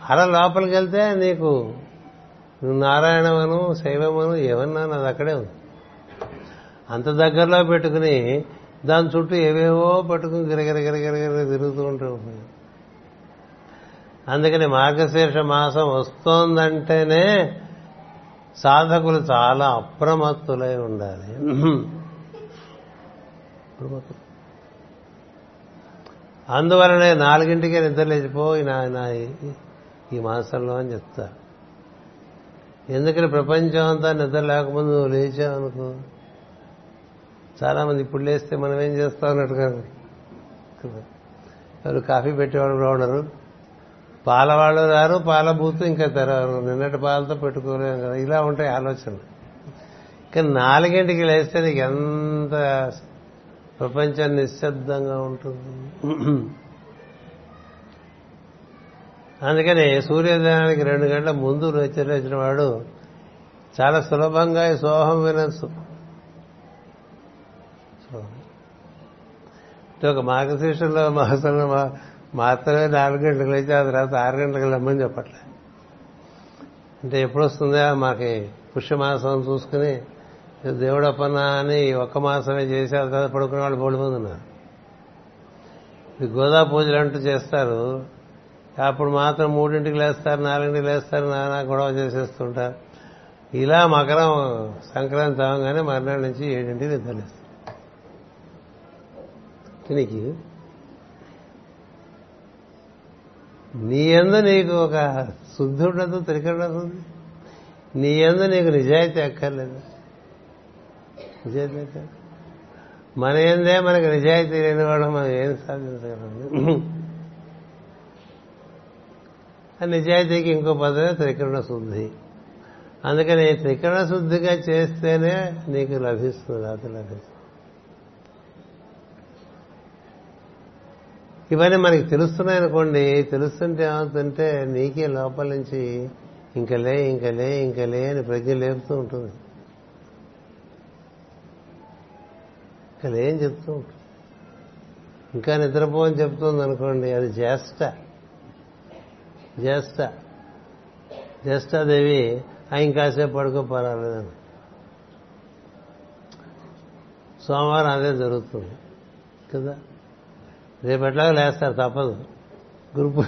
అర లోపలికి వెళ్తే నీకు నువ్వు నారాయణమను శైవమను ఏమన్నా అది అక్కడే ఉంది. అంత దగ్గరలో పెట్టుకుని దాని చుట్టూ ఏవేవో పట్టుకుని గిరగిర గిరగిర గిరగిర తిరుగుతూ ఉంటూ ఉంటుంది అందుకని మార్గశీర్ష మాసం వస్తోందంటేనే సాధకులు చాలా అప్రమత్తులై ఉండాలి. అందువలనే నాలుగింటికే నిద్ర లేచిపోయి నాయన ఈ మాసంలో అని చెప్తా ఎందుకని ప్రపంచం అంతా నిద్ర లేకముందు నువ్వు లేచావనుకో? చాలా మంది ఇప్పుడు లేస్తే మనం ఏం చేస్తాం అన్నట్టుగా ఎవరు కాఫీ పెట్టేవాళ్ళు కూడా ఉండరు. పాలవాళ్ళు రారు పాలబూతు ఇంకా తెరవరు. నిన్నటి పాలతో పెట్టుకోలేము కదా. ఇలా ఉంటాయి ఆలోచనలు. కానీ నాలుగింటికి లేస్తే నీకు ఎంత ప్రపంచం నిశ్శబ్దంగా ఉంటుంది. అందుకని సూర్యోదయానికి రెండు గంటల ముందు వచ్చిన వాడు చాలా సులభంగా ఈ సోహం వినొచ్చు. ఒక మార్గశీర్షంలో మాసంలో మాత్రమే నాలుగు గంటలకు లేచి ఆ తర్వాత ఆరు గంటలకు రమ్మని చెప్పట్లే. అంటే ఎప్పుడు వస్తుందా మాకి పుష్యమాసం చూసుకుని దేవుడు అప్పన్నా అని ఒక్క మాసమే చేసి ఆ తర్వాత పడుకునే వాళ్ళు బోడి మంది ఉన్నారు. ఈ గోదా పూజలు అంటూ చేస్తారు. అప్పుడు మాత్రం మూడింటికి లేస్తారు నాలుగింటికి లేస్తారు నానా గొడవ చేసేస్తుంటారు. ఇలా మకరం సంక్రాంతి అవగానే మర్నాడు నుంచి ఏడింటికి నిద్రలేస్తారు నీకు నీ ఎందు నీకు ఒక శుద్ధి ఉండదు త్రికరణ నీ ఎందు నీకు నిజాయితీ అక్కర్లేదు. నిజాయితీ అక్కర్లేదు మన ఏందే మనకి నిజాయితీ లేని వాడు మనం ఏం సాధించగలం? ఆ నిజాయితీకి ఇంకో పదమే త్రికరణ శుద్ధి. అందుకని త్రికరణ శుద్ధిగా చేస్తేనే నీకు లభిస్తుంది అది లభిస్తుంది. ఇవన్నీ మనకి తెలుస్తున్నాయి అనుకోండి. తెలుస్తుంటే ఏమవుతుంటే నీకే లోపల నుంచి ఇంకలే ఇంకలే ఇంకలే అని ప్రజ్ఞ లేపుతూ ఉంటుంది. ఇంకా అని చెప్తూ ఉంటుంది. ఇంకా నిద్రపో అని చెప్తుంది అనుకోండి. అది జ్యేష్ఠ. జ్యేష్ఠ. జ్యేష్ఠాదేవి ఆ ఇంకాసేపు పడుకో పర్వాలేదని సోమవారం అదే జరుగుతుంది. కదా? రేపట్లాగా లేస్తారు తప్పదు. గురు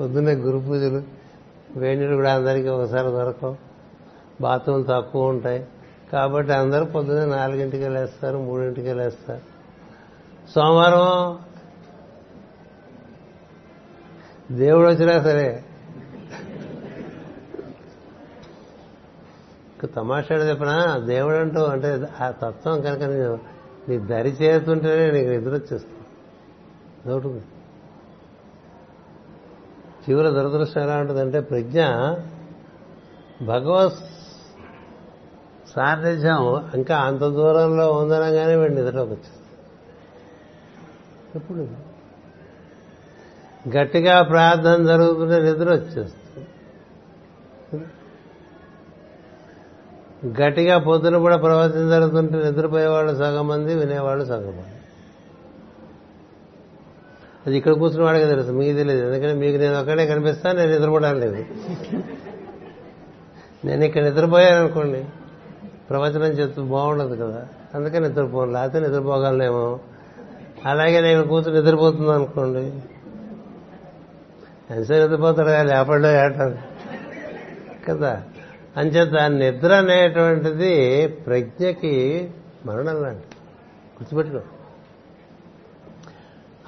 పొద్దున్నే గురు పూజలు వేణులు కూడా అందరికీ ఒకసారి దొరకవు. బాత్రూమ్ తక్కువ ఉంటాయి. కాబట్టి అందరూ పొద్దున్నే నాలుగింటికి లేస్తారు మూడింటికి లేస్తారు. సోమవారం దేవుడు వచ్చినా సరే తమాషాడు చెప్పిన? దేవుడు అంటూ అంటే ఆ తత్వం కనుక నీ దరి చేరుతుంటేనే నీకు నిద్ర వచ్చేస్తుంది. అదొకటి చివరి దురదృష్టం ఎలా ఉంటుందంటే ప్రజ్ఞ భగవత్ సాన్నిధ్యం ఇంకా అంత దూరంలో ఉందనగానే వీడు నిద్రలోకి వచ్చేస్తుంది ఎప్పుడు? గట్టిగా ప్రార్థన జరుగుతుంటే నిద్ర వచ్చేస్తుంది. గట్టిగా పొద్దున కూడా ప్రవర్తన జరుగుతుంటే నిద్రపోయేవాళ్ళు సగం మంది వినేవాళ్ళు సగం మంది. అది ఇక్కడ కూర్చున్న వాడికి తెలుసు? మీకు తెలియదు. ఎందుకంటే మీకు నేను ఒక్కడే కనిపిస్తాను నేను నిద్రపోవడం లేదు. నేను ఇక్కడ నిద్రపోయాను అనుకోండి ప్రవచనం చెప్తూ బాగుండదు కదా. అందుకే నిద్రపోను. లేకపోతే నిద్రపోగలనేమో. అలాగే నేను కూతురు నిద్రపోతుంది అనుకోండి. ఎంతసేపు నిద్రపోతాడు లేపడో ఏటాడు కదా? అంచేత నిద్ర అనేటువంటిది ప్రజ్ఞకి మరణం లాంటి గుర్తుపెట్టుకో.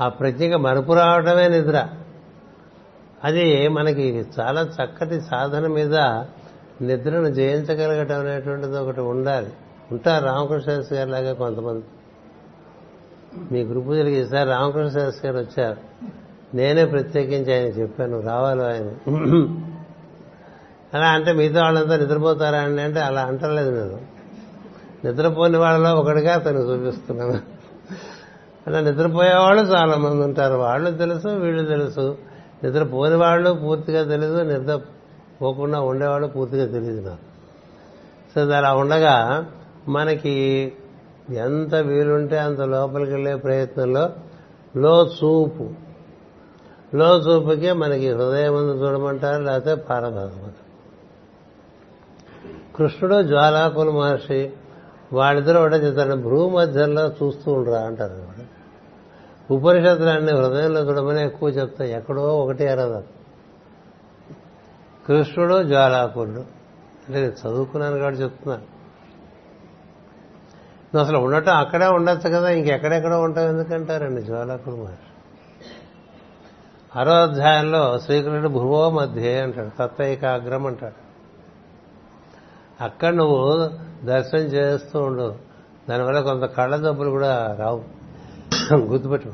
ఆ ప్రజ్ఞకి మరుపు రావడమే నిద్ర. అది మనకి చాలా చక్కటి సాధన మీద నిద్రను జయించగలగటం అనేటువంటిది ఒకటి ఉండాలి. ఉంటారు రామకృష్ణ శాస్త్రి లాగా కొంతమంది. మీ గురు పూజలకి ఈసారి రామకృష్ణ శాస్త్రి గారు వచ్చారు. నేనే ప్రత్యేకించి ఆయన చెప్పాను రావాలి ఆయన. అలా అంటే మిగతా వాళ్ళంతా నిద్రపోతారా అండి అంటే అలా అంటలేదు నేను. నిద్రపోని వాళ్ళలో ఒకటిగా తను చూపిస్తున్నాను. అలా నిద్రపోయేవాళ్ళు చాలా మంది ఉంటారు. వాళ్ళు తెలుసు వీళ్ళు తెలుసు. నిద్రపోని వాళ్ళు పూర్తిగా తెలుసు నిద్ర పోకుండా ఉండేవాళ్ళు పూర్తిగా తెలియదు నాకు. సో అలా ఉండగా మనకి ఎంత వీలుంటే అంత లోపలికి వెళ్ళే ప్రయత్నంలో లో చూపు. లో చూపుకే మనకి హృదయం ముందు చూడమంటారు లేకపోతే పారభాగం కృష్ణుడు జ్వాలాకుల మహర్షి వాళ్ళిద్దరూ ఒకటే చెప్తారు భ్రూ మధ్యలో చూస్తూ ఉండరా అంటారు అనమాట ఉపనిషత్తులన్నీ హృదయంలో చూడమని ఎక్కువ చెప్తాయి ఎక్కడో ఒకటి అరదా కృష్ణుడు జ్వాలాకుడు. అంటే చదువుకున్నాను కాబట్టి చెప్తున్నాను. నువ్వు అసలు ఉండటం అక్కడే ఉండొచ్చు కదా ఇంకెక్కడెక్కడో ఉంటావు ఎందుకంటారండి జ్వాలాకుడు మహర్షి? ఆరో అధ్యాయంలో శ్రీకృష్ణుడు భువో మధ్యే అంటాడు తత్వైకాగ్రం అంటాడు. అక్కడ నువ్వు దర్శనం చేస్తూ ఉండు. దానివల్ల కొంత కళ్ళ జబ్బులు కూడా రావు. గుర్తుపెట్టు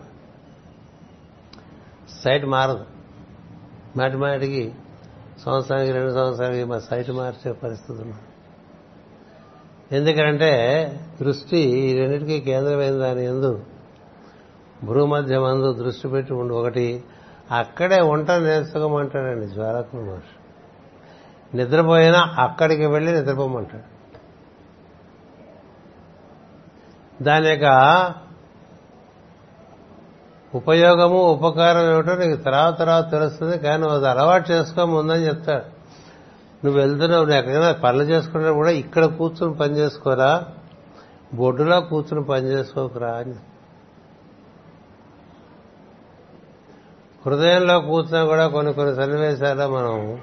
సైట్ మారదు. మాటి మాటికి సంవత్సరానికి రెండు సంవత్సరానికి మా సైట్ మార్చే పరిస్థితి ఉంది. ఎందుకంటే దృష్టి ఈ రెండింటికి కేంద్రమైన దాని ఎందు భూమధ్యమందు దృష్టి పెట్టి ఉండు. ఒకటి అక్కడే వంట నేర్చుకోమంటాడండి జ్వాలకుల మహర్షి. నిద్రపోయినా అక్కడికి వెళ్ళి నిద్రపోమంటాడు. దాని యొక్క ఉపయోగము ఉపకారం ఏమిటో నీకు తర్వాత తర్వాత తెలుస్తుంది కానీ అది అలవాటు చేసుకో ముందని చెప్తాడు. నువ్వు వెళ్తున్నావు నువ్వు ఎక్కడైనా పనులు చేసుకుంటే కూడా ఇక్కడ కూర్చుని పని చేసుకోరా? బొడ్డులో కూర్చుని పని చేసుకోకురా అని హృదయంలో కూర్చున్నా కూడా కొన్ని కొన్ని సన్నివేశాల్లో మనం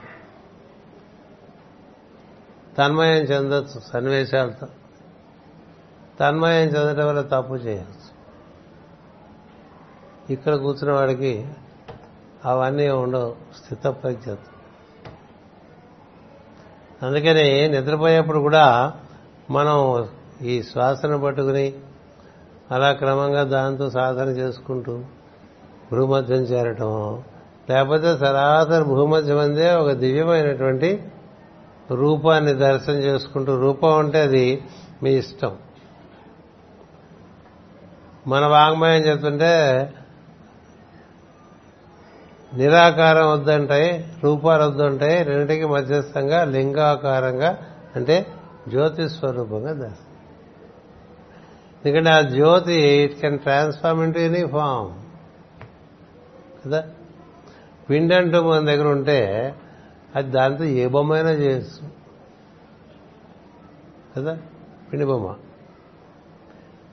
తన్మయం చెందొచ్చు సన్నివేశాలతో తన్మయం చెందటం వల్ల తప్పు చేయవచ్చు ఇక్కడ కూర్చున్న వాడికి అవన్నీ ఉండవు స్థితప్రజ్ఞత అందుకని నిద్రపోయేప్పుడు కూడా మనం ఈ శ్వాసను పట్టుకుని అలా క్రమంగా దాంతో సాధన చేసుకుంటూ భూమధ్యం చేరటం లేకపోతే సరాసరి భూమధ్యం అందే ఒక దివ్యమైనటువంటి రూపాన్ని దర్శనం చేసుకుంటూ రూపం అంటే అది మీ ఇష్టం. మన వాంగ్మయం చెప్తుంటే నిరాకారం వద్దంటాయి రూపాలు వద్దంటాయి రెండింటికి మధ్యస్థంగా లింగాకారంగా అంటే జ్యోతి స్వరూపంగా దర్శనం. ఎందుకంటే ఆ జ్యోతి it can transform into any form కదా? పిండి అంటూ మన దగ్గర ఉంటే అది దాంతో ఏ బొమ్మ అయినా చేయొచ్చు. కదా? పిండి బొమ్మ.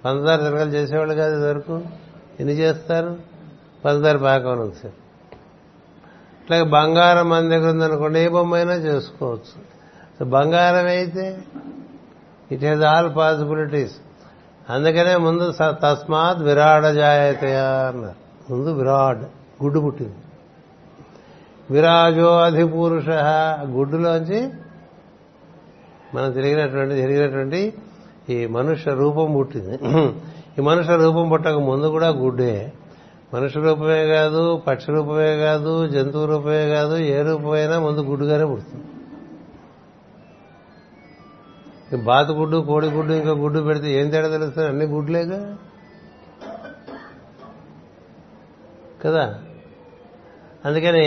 పంచదార తిరగలు చేసేవాళ్ళు కాదు ఇదివరకు. ఎన్ని చేస్తారు? పంచదార పాకం సార్. అట్లాగే బంగారం మన దగ్గర ఉందనుకోండి ఏ బొమ్మ అయినా చేసుకోవచ్చు బంగారం అయితే ఇట్ హెజ్ ఆల్ పాసిబిలిటీస్ అందుకనే ముందు తస్మాత్ విరాడ జాయతయా అన్నారు. ముందు విరాడ్ గుడ్డు పుట్టింది. విరాజో అధిపురుష గుడ్డులోంచి మనం తిరిగినటువంటి తిరిగినటువంటి ఈ మనుష్య రూపం పుట్టింది. ఈ మనుష్య రూపం పుట్టక ముందు కూడా గుడ్డే. మనుష్య రూపమే కాదు పక్షి రూపమే కాదు జంతువు రూపమే కాదు ఏ రూపమైనా ముందు గుడ్డుగానే పుడుతుంది. బాతు గుడ్డు కోడి గుడ్డు ఇంకా గుడ్డు పెడితే ఏం తేడా తెలుస్తుంది? అన్ని గుడ్లేగా? కదా? అందుకని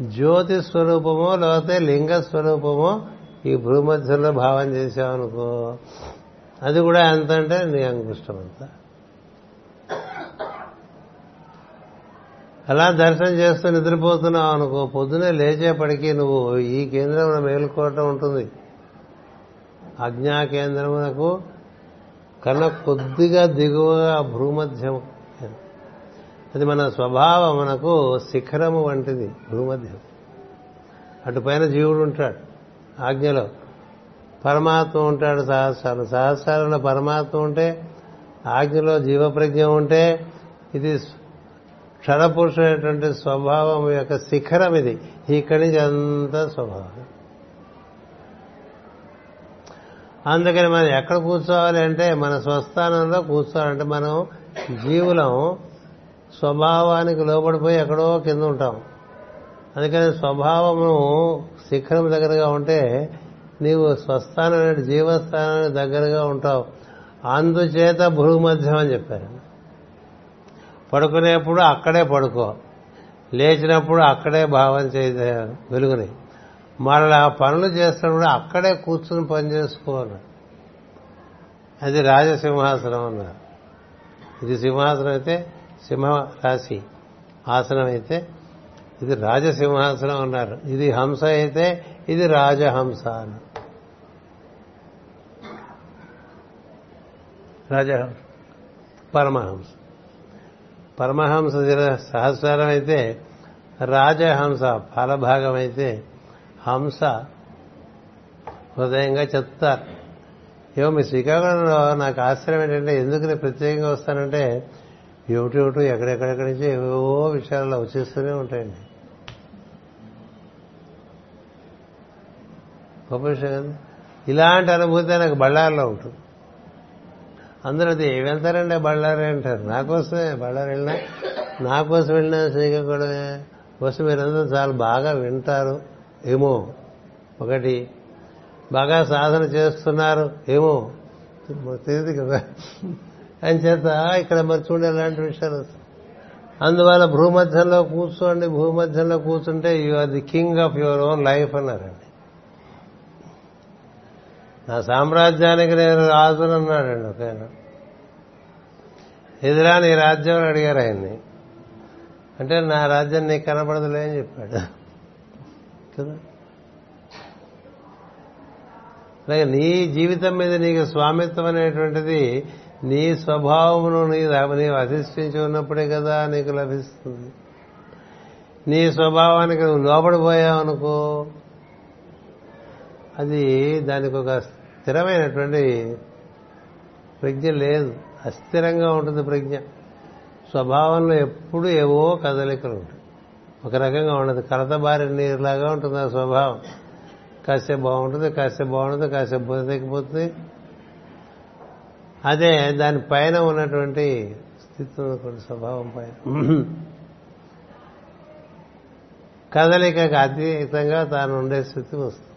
జ్యోతి స్వరూపమో లేకపోతే లింగ స్వరూపమో ఈ భూమధ్యంలో భావం చేసావనుకో అది కూడా ఎంత అంటే నీ అంకుష్టం అంత అలా దర్శనం చేస్తూ నిద్రపోతున్నావు అనుకో పొద్దునే లేచేపటికి నువ్వు ఈ కేంద్రం మేలుకోవటం ఉంటుంది. అజ్ఞా కేంద్రమునకు కన్నా కొద్దిగా దిగువగా భూమధ్యం అది మన స్వభావం మనకు శిఖరము వంటిది భూమధ్యం. అటుపైన జీవుడు ఉంటాడు ఆజ్ఞలో. పరమాత్మ ఉంటాడు సహస్రాలు. సహస్రాలలో పరమాత్మ ఉంటే ఆజ్ఞలో జీవప్రజ్ఞ ఉంటే ఇది క్షణపురుషమైనటువంటి స్వభావం యొక్క శిఖరం ఇది. ఇక్కడి నుంచి అంతా స్వభావం. అందుకని మనం ఎక్కడ కూర్చోవాలి అంటే మన స్వస్థానంలో కూర్చోవాలంటే మనం జీవులం. స్వభావానికి లోబడిపోయి ఎక్కడో కింద ఉంటాం. అందుకని స్వభావము శిఖరం దగ్గరగా ఉంటే నీవు స్వస్థానం జీవస్థానానికి దగ్గరగా ఉంటావు. అందుచేత భూమధ్యం అని చెప్పారు. పడుకునేప్పుడు అక్కడే పడుకో. లేచినప్పుడు అక్కడే భావం చే వెలుగుని. మరలా పనులు చేస్తున్నప్పుడు అక్కడే కూర్చుని పని చేసుకోవాలి అది రాజసింహాసనం అన్నారు. ఇది సింహాసనం అయితే సింహ రాశి ఆసనం అయితే ఇది రాజసింహాసనం అన్నారు. ఇది హంస అయితే ఇది రాజహంస అని. రాజహంస. పరమహంస. పరమహంస సహస్రం అయితే రాజహంస ఫలభాగం అయితే హంస హృదయంగా చెప్తారు. ఏమో మీ శ్రీకాకుళంలో నాకు ఆశ్చర్యం ఏంటంటే ఎందుకు నేను ప్రత్యేకంగా వస్తానంటే ఏమిటేమిటో ఎక్కడెక్కడెక్కడి నుంచి ఏవో విషయాలు వచ్చేస్తూనే ఉంటాయండి. గొప్ప విషయం కదా? ఇలాంటి అనుభూతి నాకు బళ్ళారిలో ఉంటుంది. అందరూ అది వెళ్తారండి బళ్ళారి? అంటారు. నా కోసమే బళ్ళారి వెళ్ళినా నా కోసం వెళ్ళినా శ్రీకాకుళమే కోసం మీరందరూ చాలా బాగా వింటారు. ఏమో ఒకటి బాగా సాధన చేస్తున్నారు. ఏమో. తెలియదు కదా. అని చేత ఇక్కడ మరి చూడండి ఎలాంటి విషయాలు అందువల్ల భూమధ్యంలో కూర్చోండి భూమధ్యంలో కూర్చుంటే you are the king of your own life అన్నారండి. నా సామ్రాజ్యానికి నేను రాజును అన్నాడండి ఒక ఆయన ఎదురా నీ రాజ్యం అని అడిగారు ఆయన్ని. అంటే నా రాజ్యం నీకు కనపడదులే అని చెప్పాడు. కదా? అలాగే నీ జీవితం మీద నీకు స్వామిత్వం అనేటువంటిది నీ స్వభావమును నీ నీవు అధిష్ఠించి ఉన్నప్పుడే కదా నీకు లభిస్తుంది. నీ స్వభావానికి నువ్వు లోపడిపోయావనుకో అది దానికి ఒక స్థిరమైనటువంటి ప్రజ్ఞ లేదు. అస్థిరంగా ఉంటుంది ప్రజ్ఞ. స్వభావంలో ఎప్పుడు ఏవో కదలికలు ఉంటాయి. ఒక రకంగా ఉండదు. కలతబారి నీరులాగా ఉంటుంది ఆ స్వభావం. కాసేపు బాగుంటుంది కాసేపు బాగుంటుంది కాసేపు బతికిపోతుంది అదే దాని పైన ఉన్నటువంటి స్థితి ఉన్నటువంటి స్వభావం పైన. కదలికకు అతీతంగా తాను ఉండే స్థితి వస్తుంది.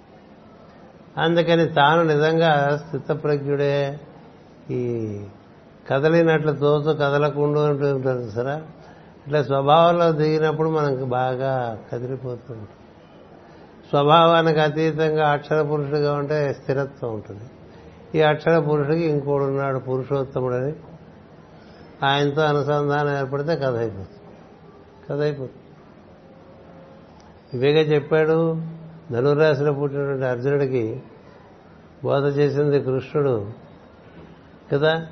అందుకని తాను నిజంగా స్థితప్రజ్ఞుడే. ఈ కదలినట్లు తోచు కదలకుండా ఉంటుంది సరే. ఇట్లా స్వభావంలో దిగినప్పుడు మనకు బాగా కదిలిపోతుంది స్వభావానికి అతీతంగా అక్షర పురుషుడిగా ఉంటే స్థిరత్వం ఉంటుంది. ఈ అక్షర పురుషుడికి ఇంకోడు ఉన్నాడు పురుషోత్తముడని. ఆయనతో అనుసంధానం ఏర్పడితే కథ అయిపోతుంది. కథ అయిపోతుంది. ఇవేగా చెప్పాడు ధనురాశిలో పుట్టినటువంటి అర్జునుడికి బోధ చేసింది కృష్ణుడు. కదా?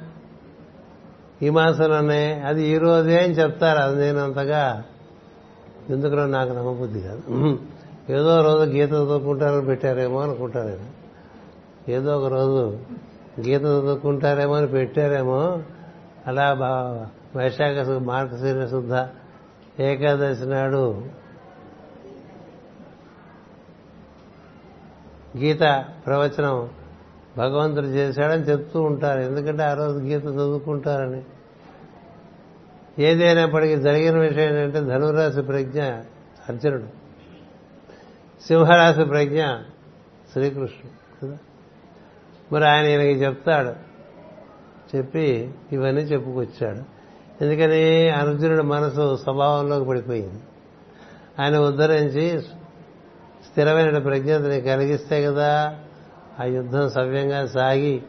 ఈ మాసంలోనే అది ఈ రోజే అని చెప్తారు. అది నేను అంతగా ఎందుకులో నాకు నమ్మబుద్ధి కాదు. ఏదో రోజు గీత చదువుకుంటారని పెట్టారేమో అనుకుంటారు. నేను ఏదో ఒక రోజు గీత చదువుకుంటారేమో అని పెట్టారేమో అలా బా వైశాఖ మార్గశీర శుద్ధ ఏకాదశి నాడు గీత ప్రవచనం భగవంతుడు చేశాడని చెప్తూ ఉంటారు. ఎందుకంటే ఆ రోజు గీత చదువుకుంటారని. ఏదైనప్పటికీ జరిగిన విషయం ఏంటంటే ధనురాశి ప్రజ్ఞ అర్జునుడు. సింహరాశి ప్రజ్ఞ శ్రీకృష్ణుడు. కదా? మరి ఆయన ఈయనకి చెప్తాడు. చెప్పి ఇవన్నీ చెప్పుకొచ్చాడు. ఎందుకని అర్జునుడి మనసు స్వభావంలోకి పడిపోయింది. ఆయన ఉద్ధరించి స్థిరమైన ప్రజ్ఞతని కలిగిస్తే కదా ఆ యుద్ధం సవ్యంగా సాగి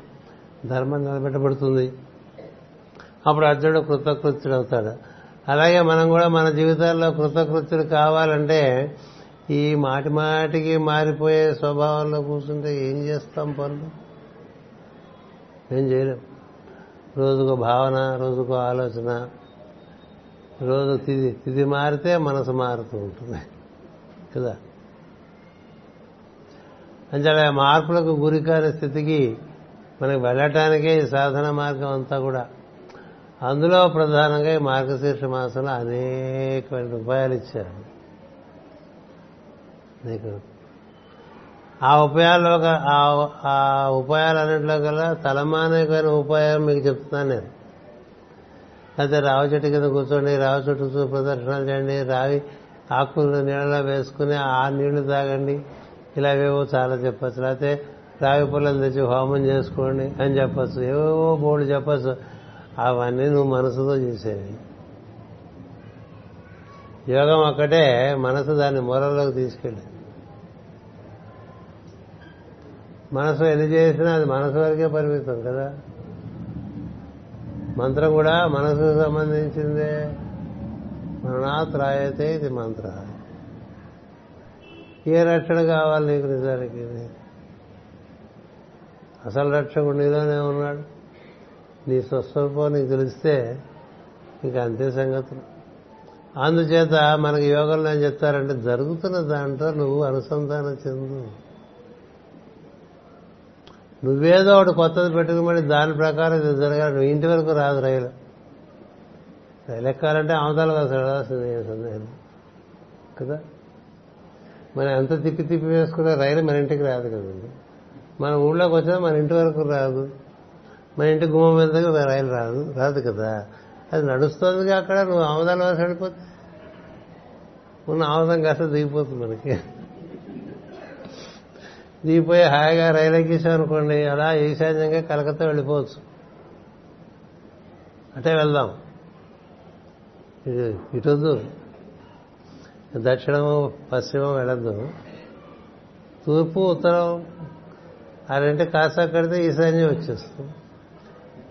ధర్మం నిలబెట్టబడుతుంది. అప్పుడు అర్జునుడు కృతకృత్యుడు అవుతాడు. అలాగే మనం కూడా మన జీవితాల్లో కృతకృత్యుడు కావాలంటే ఈ మాటి మాటికి మారిపోయే స్వభావంలో కూర్చుంటే ఏం చేస్తాం పనులు? ఏం చేయలేం. రోజుకో భావన రోజుకో ఆలోచన రోజు తిది తిది మారితే మనసు మారుతూ ఉంటుంది. కదా? అంటే మార్పులకు గురికాని స్థితికి మనకి వెళ్ళటానికే ఈ సాధన మార్గం అంతా కూడా. అందులో ప్రధానంగా ఈ మార్గశీర్ష మాసంలో అనేకమైన ఉపాయాలు ఇచ్చారు. నీకు ఆ ఉపాయాల్లో ఆ ఉపాయాలన్నింటిలో గల తలమానికమైన ఉపాయం మీకు చెప్తున్నాను నేను. అయితే రావి చెట్టు కింద కూర్చోండి రావి చెట్టు ప్రదర్శనలు చేయండి రావి ఆకులు నీళ్ళలో వేసుకుని ఆ నీళ్ళు తాగండి. ఇలాగేవో చాలా చెప్పచ్చు. లేకపోతే రావి పుల్లలు తెచ్చి హోమం చేసుకోండి అని చెప్పచ్చు. ఏవో బోర్డు చెప్పచ్చు. అవన్నీ నువ్వు మనసుతో చేసేవి. యోగం ఒక్కటే మనసు దాన్ని మొరల్లోకి తీసుకెళ్ళి మనసు ఎన్ని చేసినా అది మనసు వరకే పరిమితం కదా. మంత్రం కూడా మనసుకు సంబంధించిందే. మరణాత్రాయతే ఇది మంత్ర. ఏ రక్షణ కావాలి నీకు నిజానికి? అసలు రక్షకుడు నీలోనే ఉన్నాడు. నీ స్వస్వరూపం నీకు తెలిస్తే ఇంకా అంతే సంగతులు. అందుచేత మనకి యోగంలో ఏం చెప్తారంటే జరుగుతున్న దాంట్లో నువ్వు అనుసంధానం చెందు. నువ్వేదో ఒకటి కొత్తది పెట్టుకోమని దాని ప్రకారం ఇది జరగాలి. నువ్వు ఇంటి వరకు రాదు రైలు. రైలు ఎక్కాలంటే అవతల అసలు వెళ్ళాల్సింది సందేహం? కదా? మనం ఎంత తిప్పి తిప్పి వేసుకున్న రైలు మన ఇంటికి రాదు కదండి. మన ఊళ్ళోకి వచ్చినా మన ఇంటి వరకు రాదు. మన ఇంటి గుమ్మం మీద రైలు రాదు. రాదు కదా? అది నడుస్తుంది అక్కడ నువ్వు ఆమదాల వలస వెళ్ళిపోతే. ఉన్న ఆమదం కాస్త దిగిపోతుంది మనకి. దిగిపోయి హాయిగా రైలు ఎక్కేసాం అనుకోండి అలా ఈశాన్యంగా కలకత్తా వెళ్ళిపోవచ్చు. అంటే వెళ్దాం. ఇటొద్దు దక్షిణము పశ్చిమం వెళ్ళద్దు. తూర్పు ఉత్తరం ఆ రెండు కాస్త కడితే ఈశాన్యం వచ్చేస్తుంది.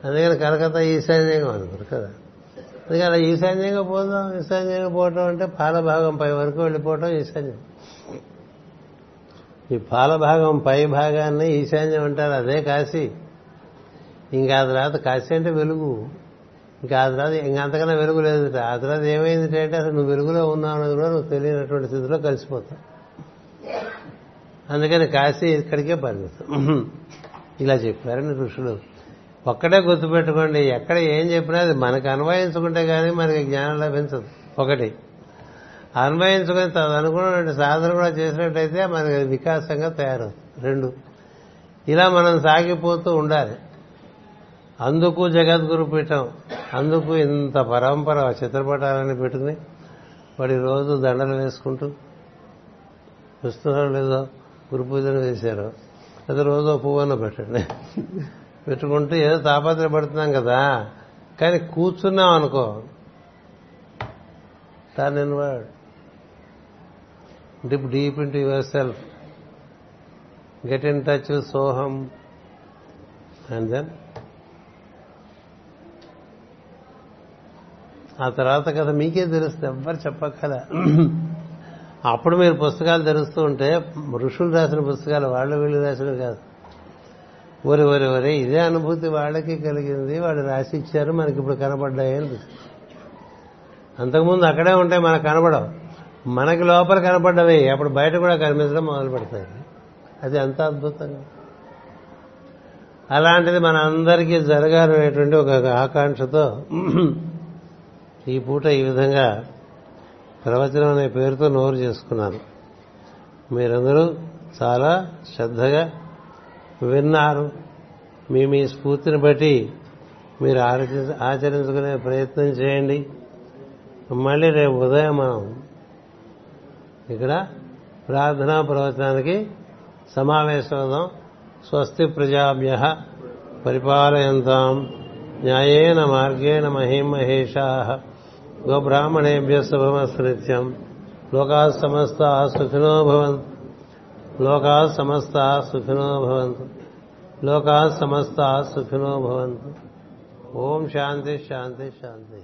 అందుకని కలకత్తా ఈశాన్యంగా అనుకోరు కదా. అందుకే అలా ఈశాన్యంగా పోదాం ఈశాన్యంగా పోవటం అంటే పాలభాగం పై వరకు వెళ్ళిపోవటం ఈశాన్యం. ఈ పాలభాగం పై భాగాన్ని ఈశాన్యం అంటారు అదే కాశీ. ఇంకా ఆ తర్వాత కాశీ అంటే వెలుగు. ఇంకా ఆ తర్వాత ఇంకా అంతకన్నా వెలుగు లేదు ఆ తర్వాత ఏమైంది అంటే అసలు నువ్వు వెలుగులో ఉన్నావు అనేది కూడా నువ్వు తెలియనటువంటి స్థితిలో కలిసిపోతావు. అందుకని కాశీ ఇక్కడికే పరిగెత్తాం ఇలా చెప్పారని ఋషులు. ఒక్కటే గుర్తుపెట్టుకోండి ఎక్కడ ఏం చెప్పినా అది మనకు అన్వయించుకుంటే కానీ మనకి జ్ఞానం లభించదు. ఒకటి అన్వయించుకుని తదనుకున్నటువంటి సాధన కూడా చేసినట్టయితే మనకి వికాసంగా తయారవుతుంది. రెండు. ఇలా మనం సాగిపోతూ ఉండాలి. అందుకు జగద్గురు పీఠం అందుకు ఇంత పరంపర చిత్రపటాలని పెట్టుకుని వాడి రోజు దండలు వేసుకుంటూ చూస్తున్నారో లేదో గురు పూజలు వేశారు అది రోజు పువ్వన్న పెట్టండి. పెట్టుకుంటూ ఏదో తాపత్రపడుతున్నాం కదా కానీ కూర్చున్నాం అనుకో తాను in dip deep into yourself get in touch సోహం అండ్ దెన్ ఆ తర్వాత కథ మీకే తెలుస్తుంది. ఎవ్వరు చెప్పక్కల అప్పుడు మీరు పుస్తకాలు తెరుస్తూ ఉంటే ఋషులు రాసిన పుస్తకాలు వాళ్ళు వీళ్ళు రాసినవి కాదు. ఒరి ఒరి ఒరి ఇదే అనుభూతి వాళ్ళకి కలిగింది. వాళ్ళు రాసి ఇచ్చారు మనకి ఇప్పుడు కనపడ్డాయి అంతకుముందు అక్కడే ఉంటే మనకు కనబడవు. మనకి లోపల కనపడ్డవి. అప్పుడు బయట కూడా కనిపించడం మొదలు పెడతాయి. అది అంత అద్భుతంగా. అలాంటిది మన అందరికీ జరగాలనేటువంటి ఒక ఆకాంక్షతో ఈ పూట ఈ విధంగా ప్రవచనం అనే పేరుతో నోరు చేసుకున్నాను. మీరందరూ చాలా శ్రద్ధగా విన్నారు. మీ మీ స్ఫూర్తిని బట్టి మీరు ఆచరించుకునే ప్రయత్నం చేయండి. మళ్ళీ రేపు ఉదయం మనం ఇక్కడ ప్రార్థనా ప్రవచనానికి సమావేశం స్వస్తి ప్రజాభ్య పరిపాలయంతాం. న్యాయేన మార్గేణ మహిం మహేషా. గోబ్రాహ్మణేభ్య శుభమస్నిత్యం లోకా సమస్త సుఖినో భవంతు. లోకా సమస్త సుఖినో భవంతు. లోకా సమస్త సుఖినో భవంతు. ఓం శాంతి శాంతి శాంతి.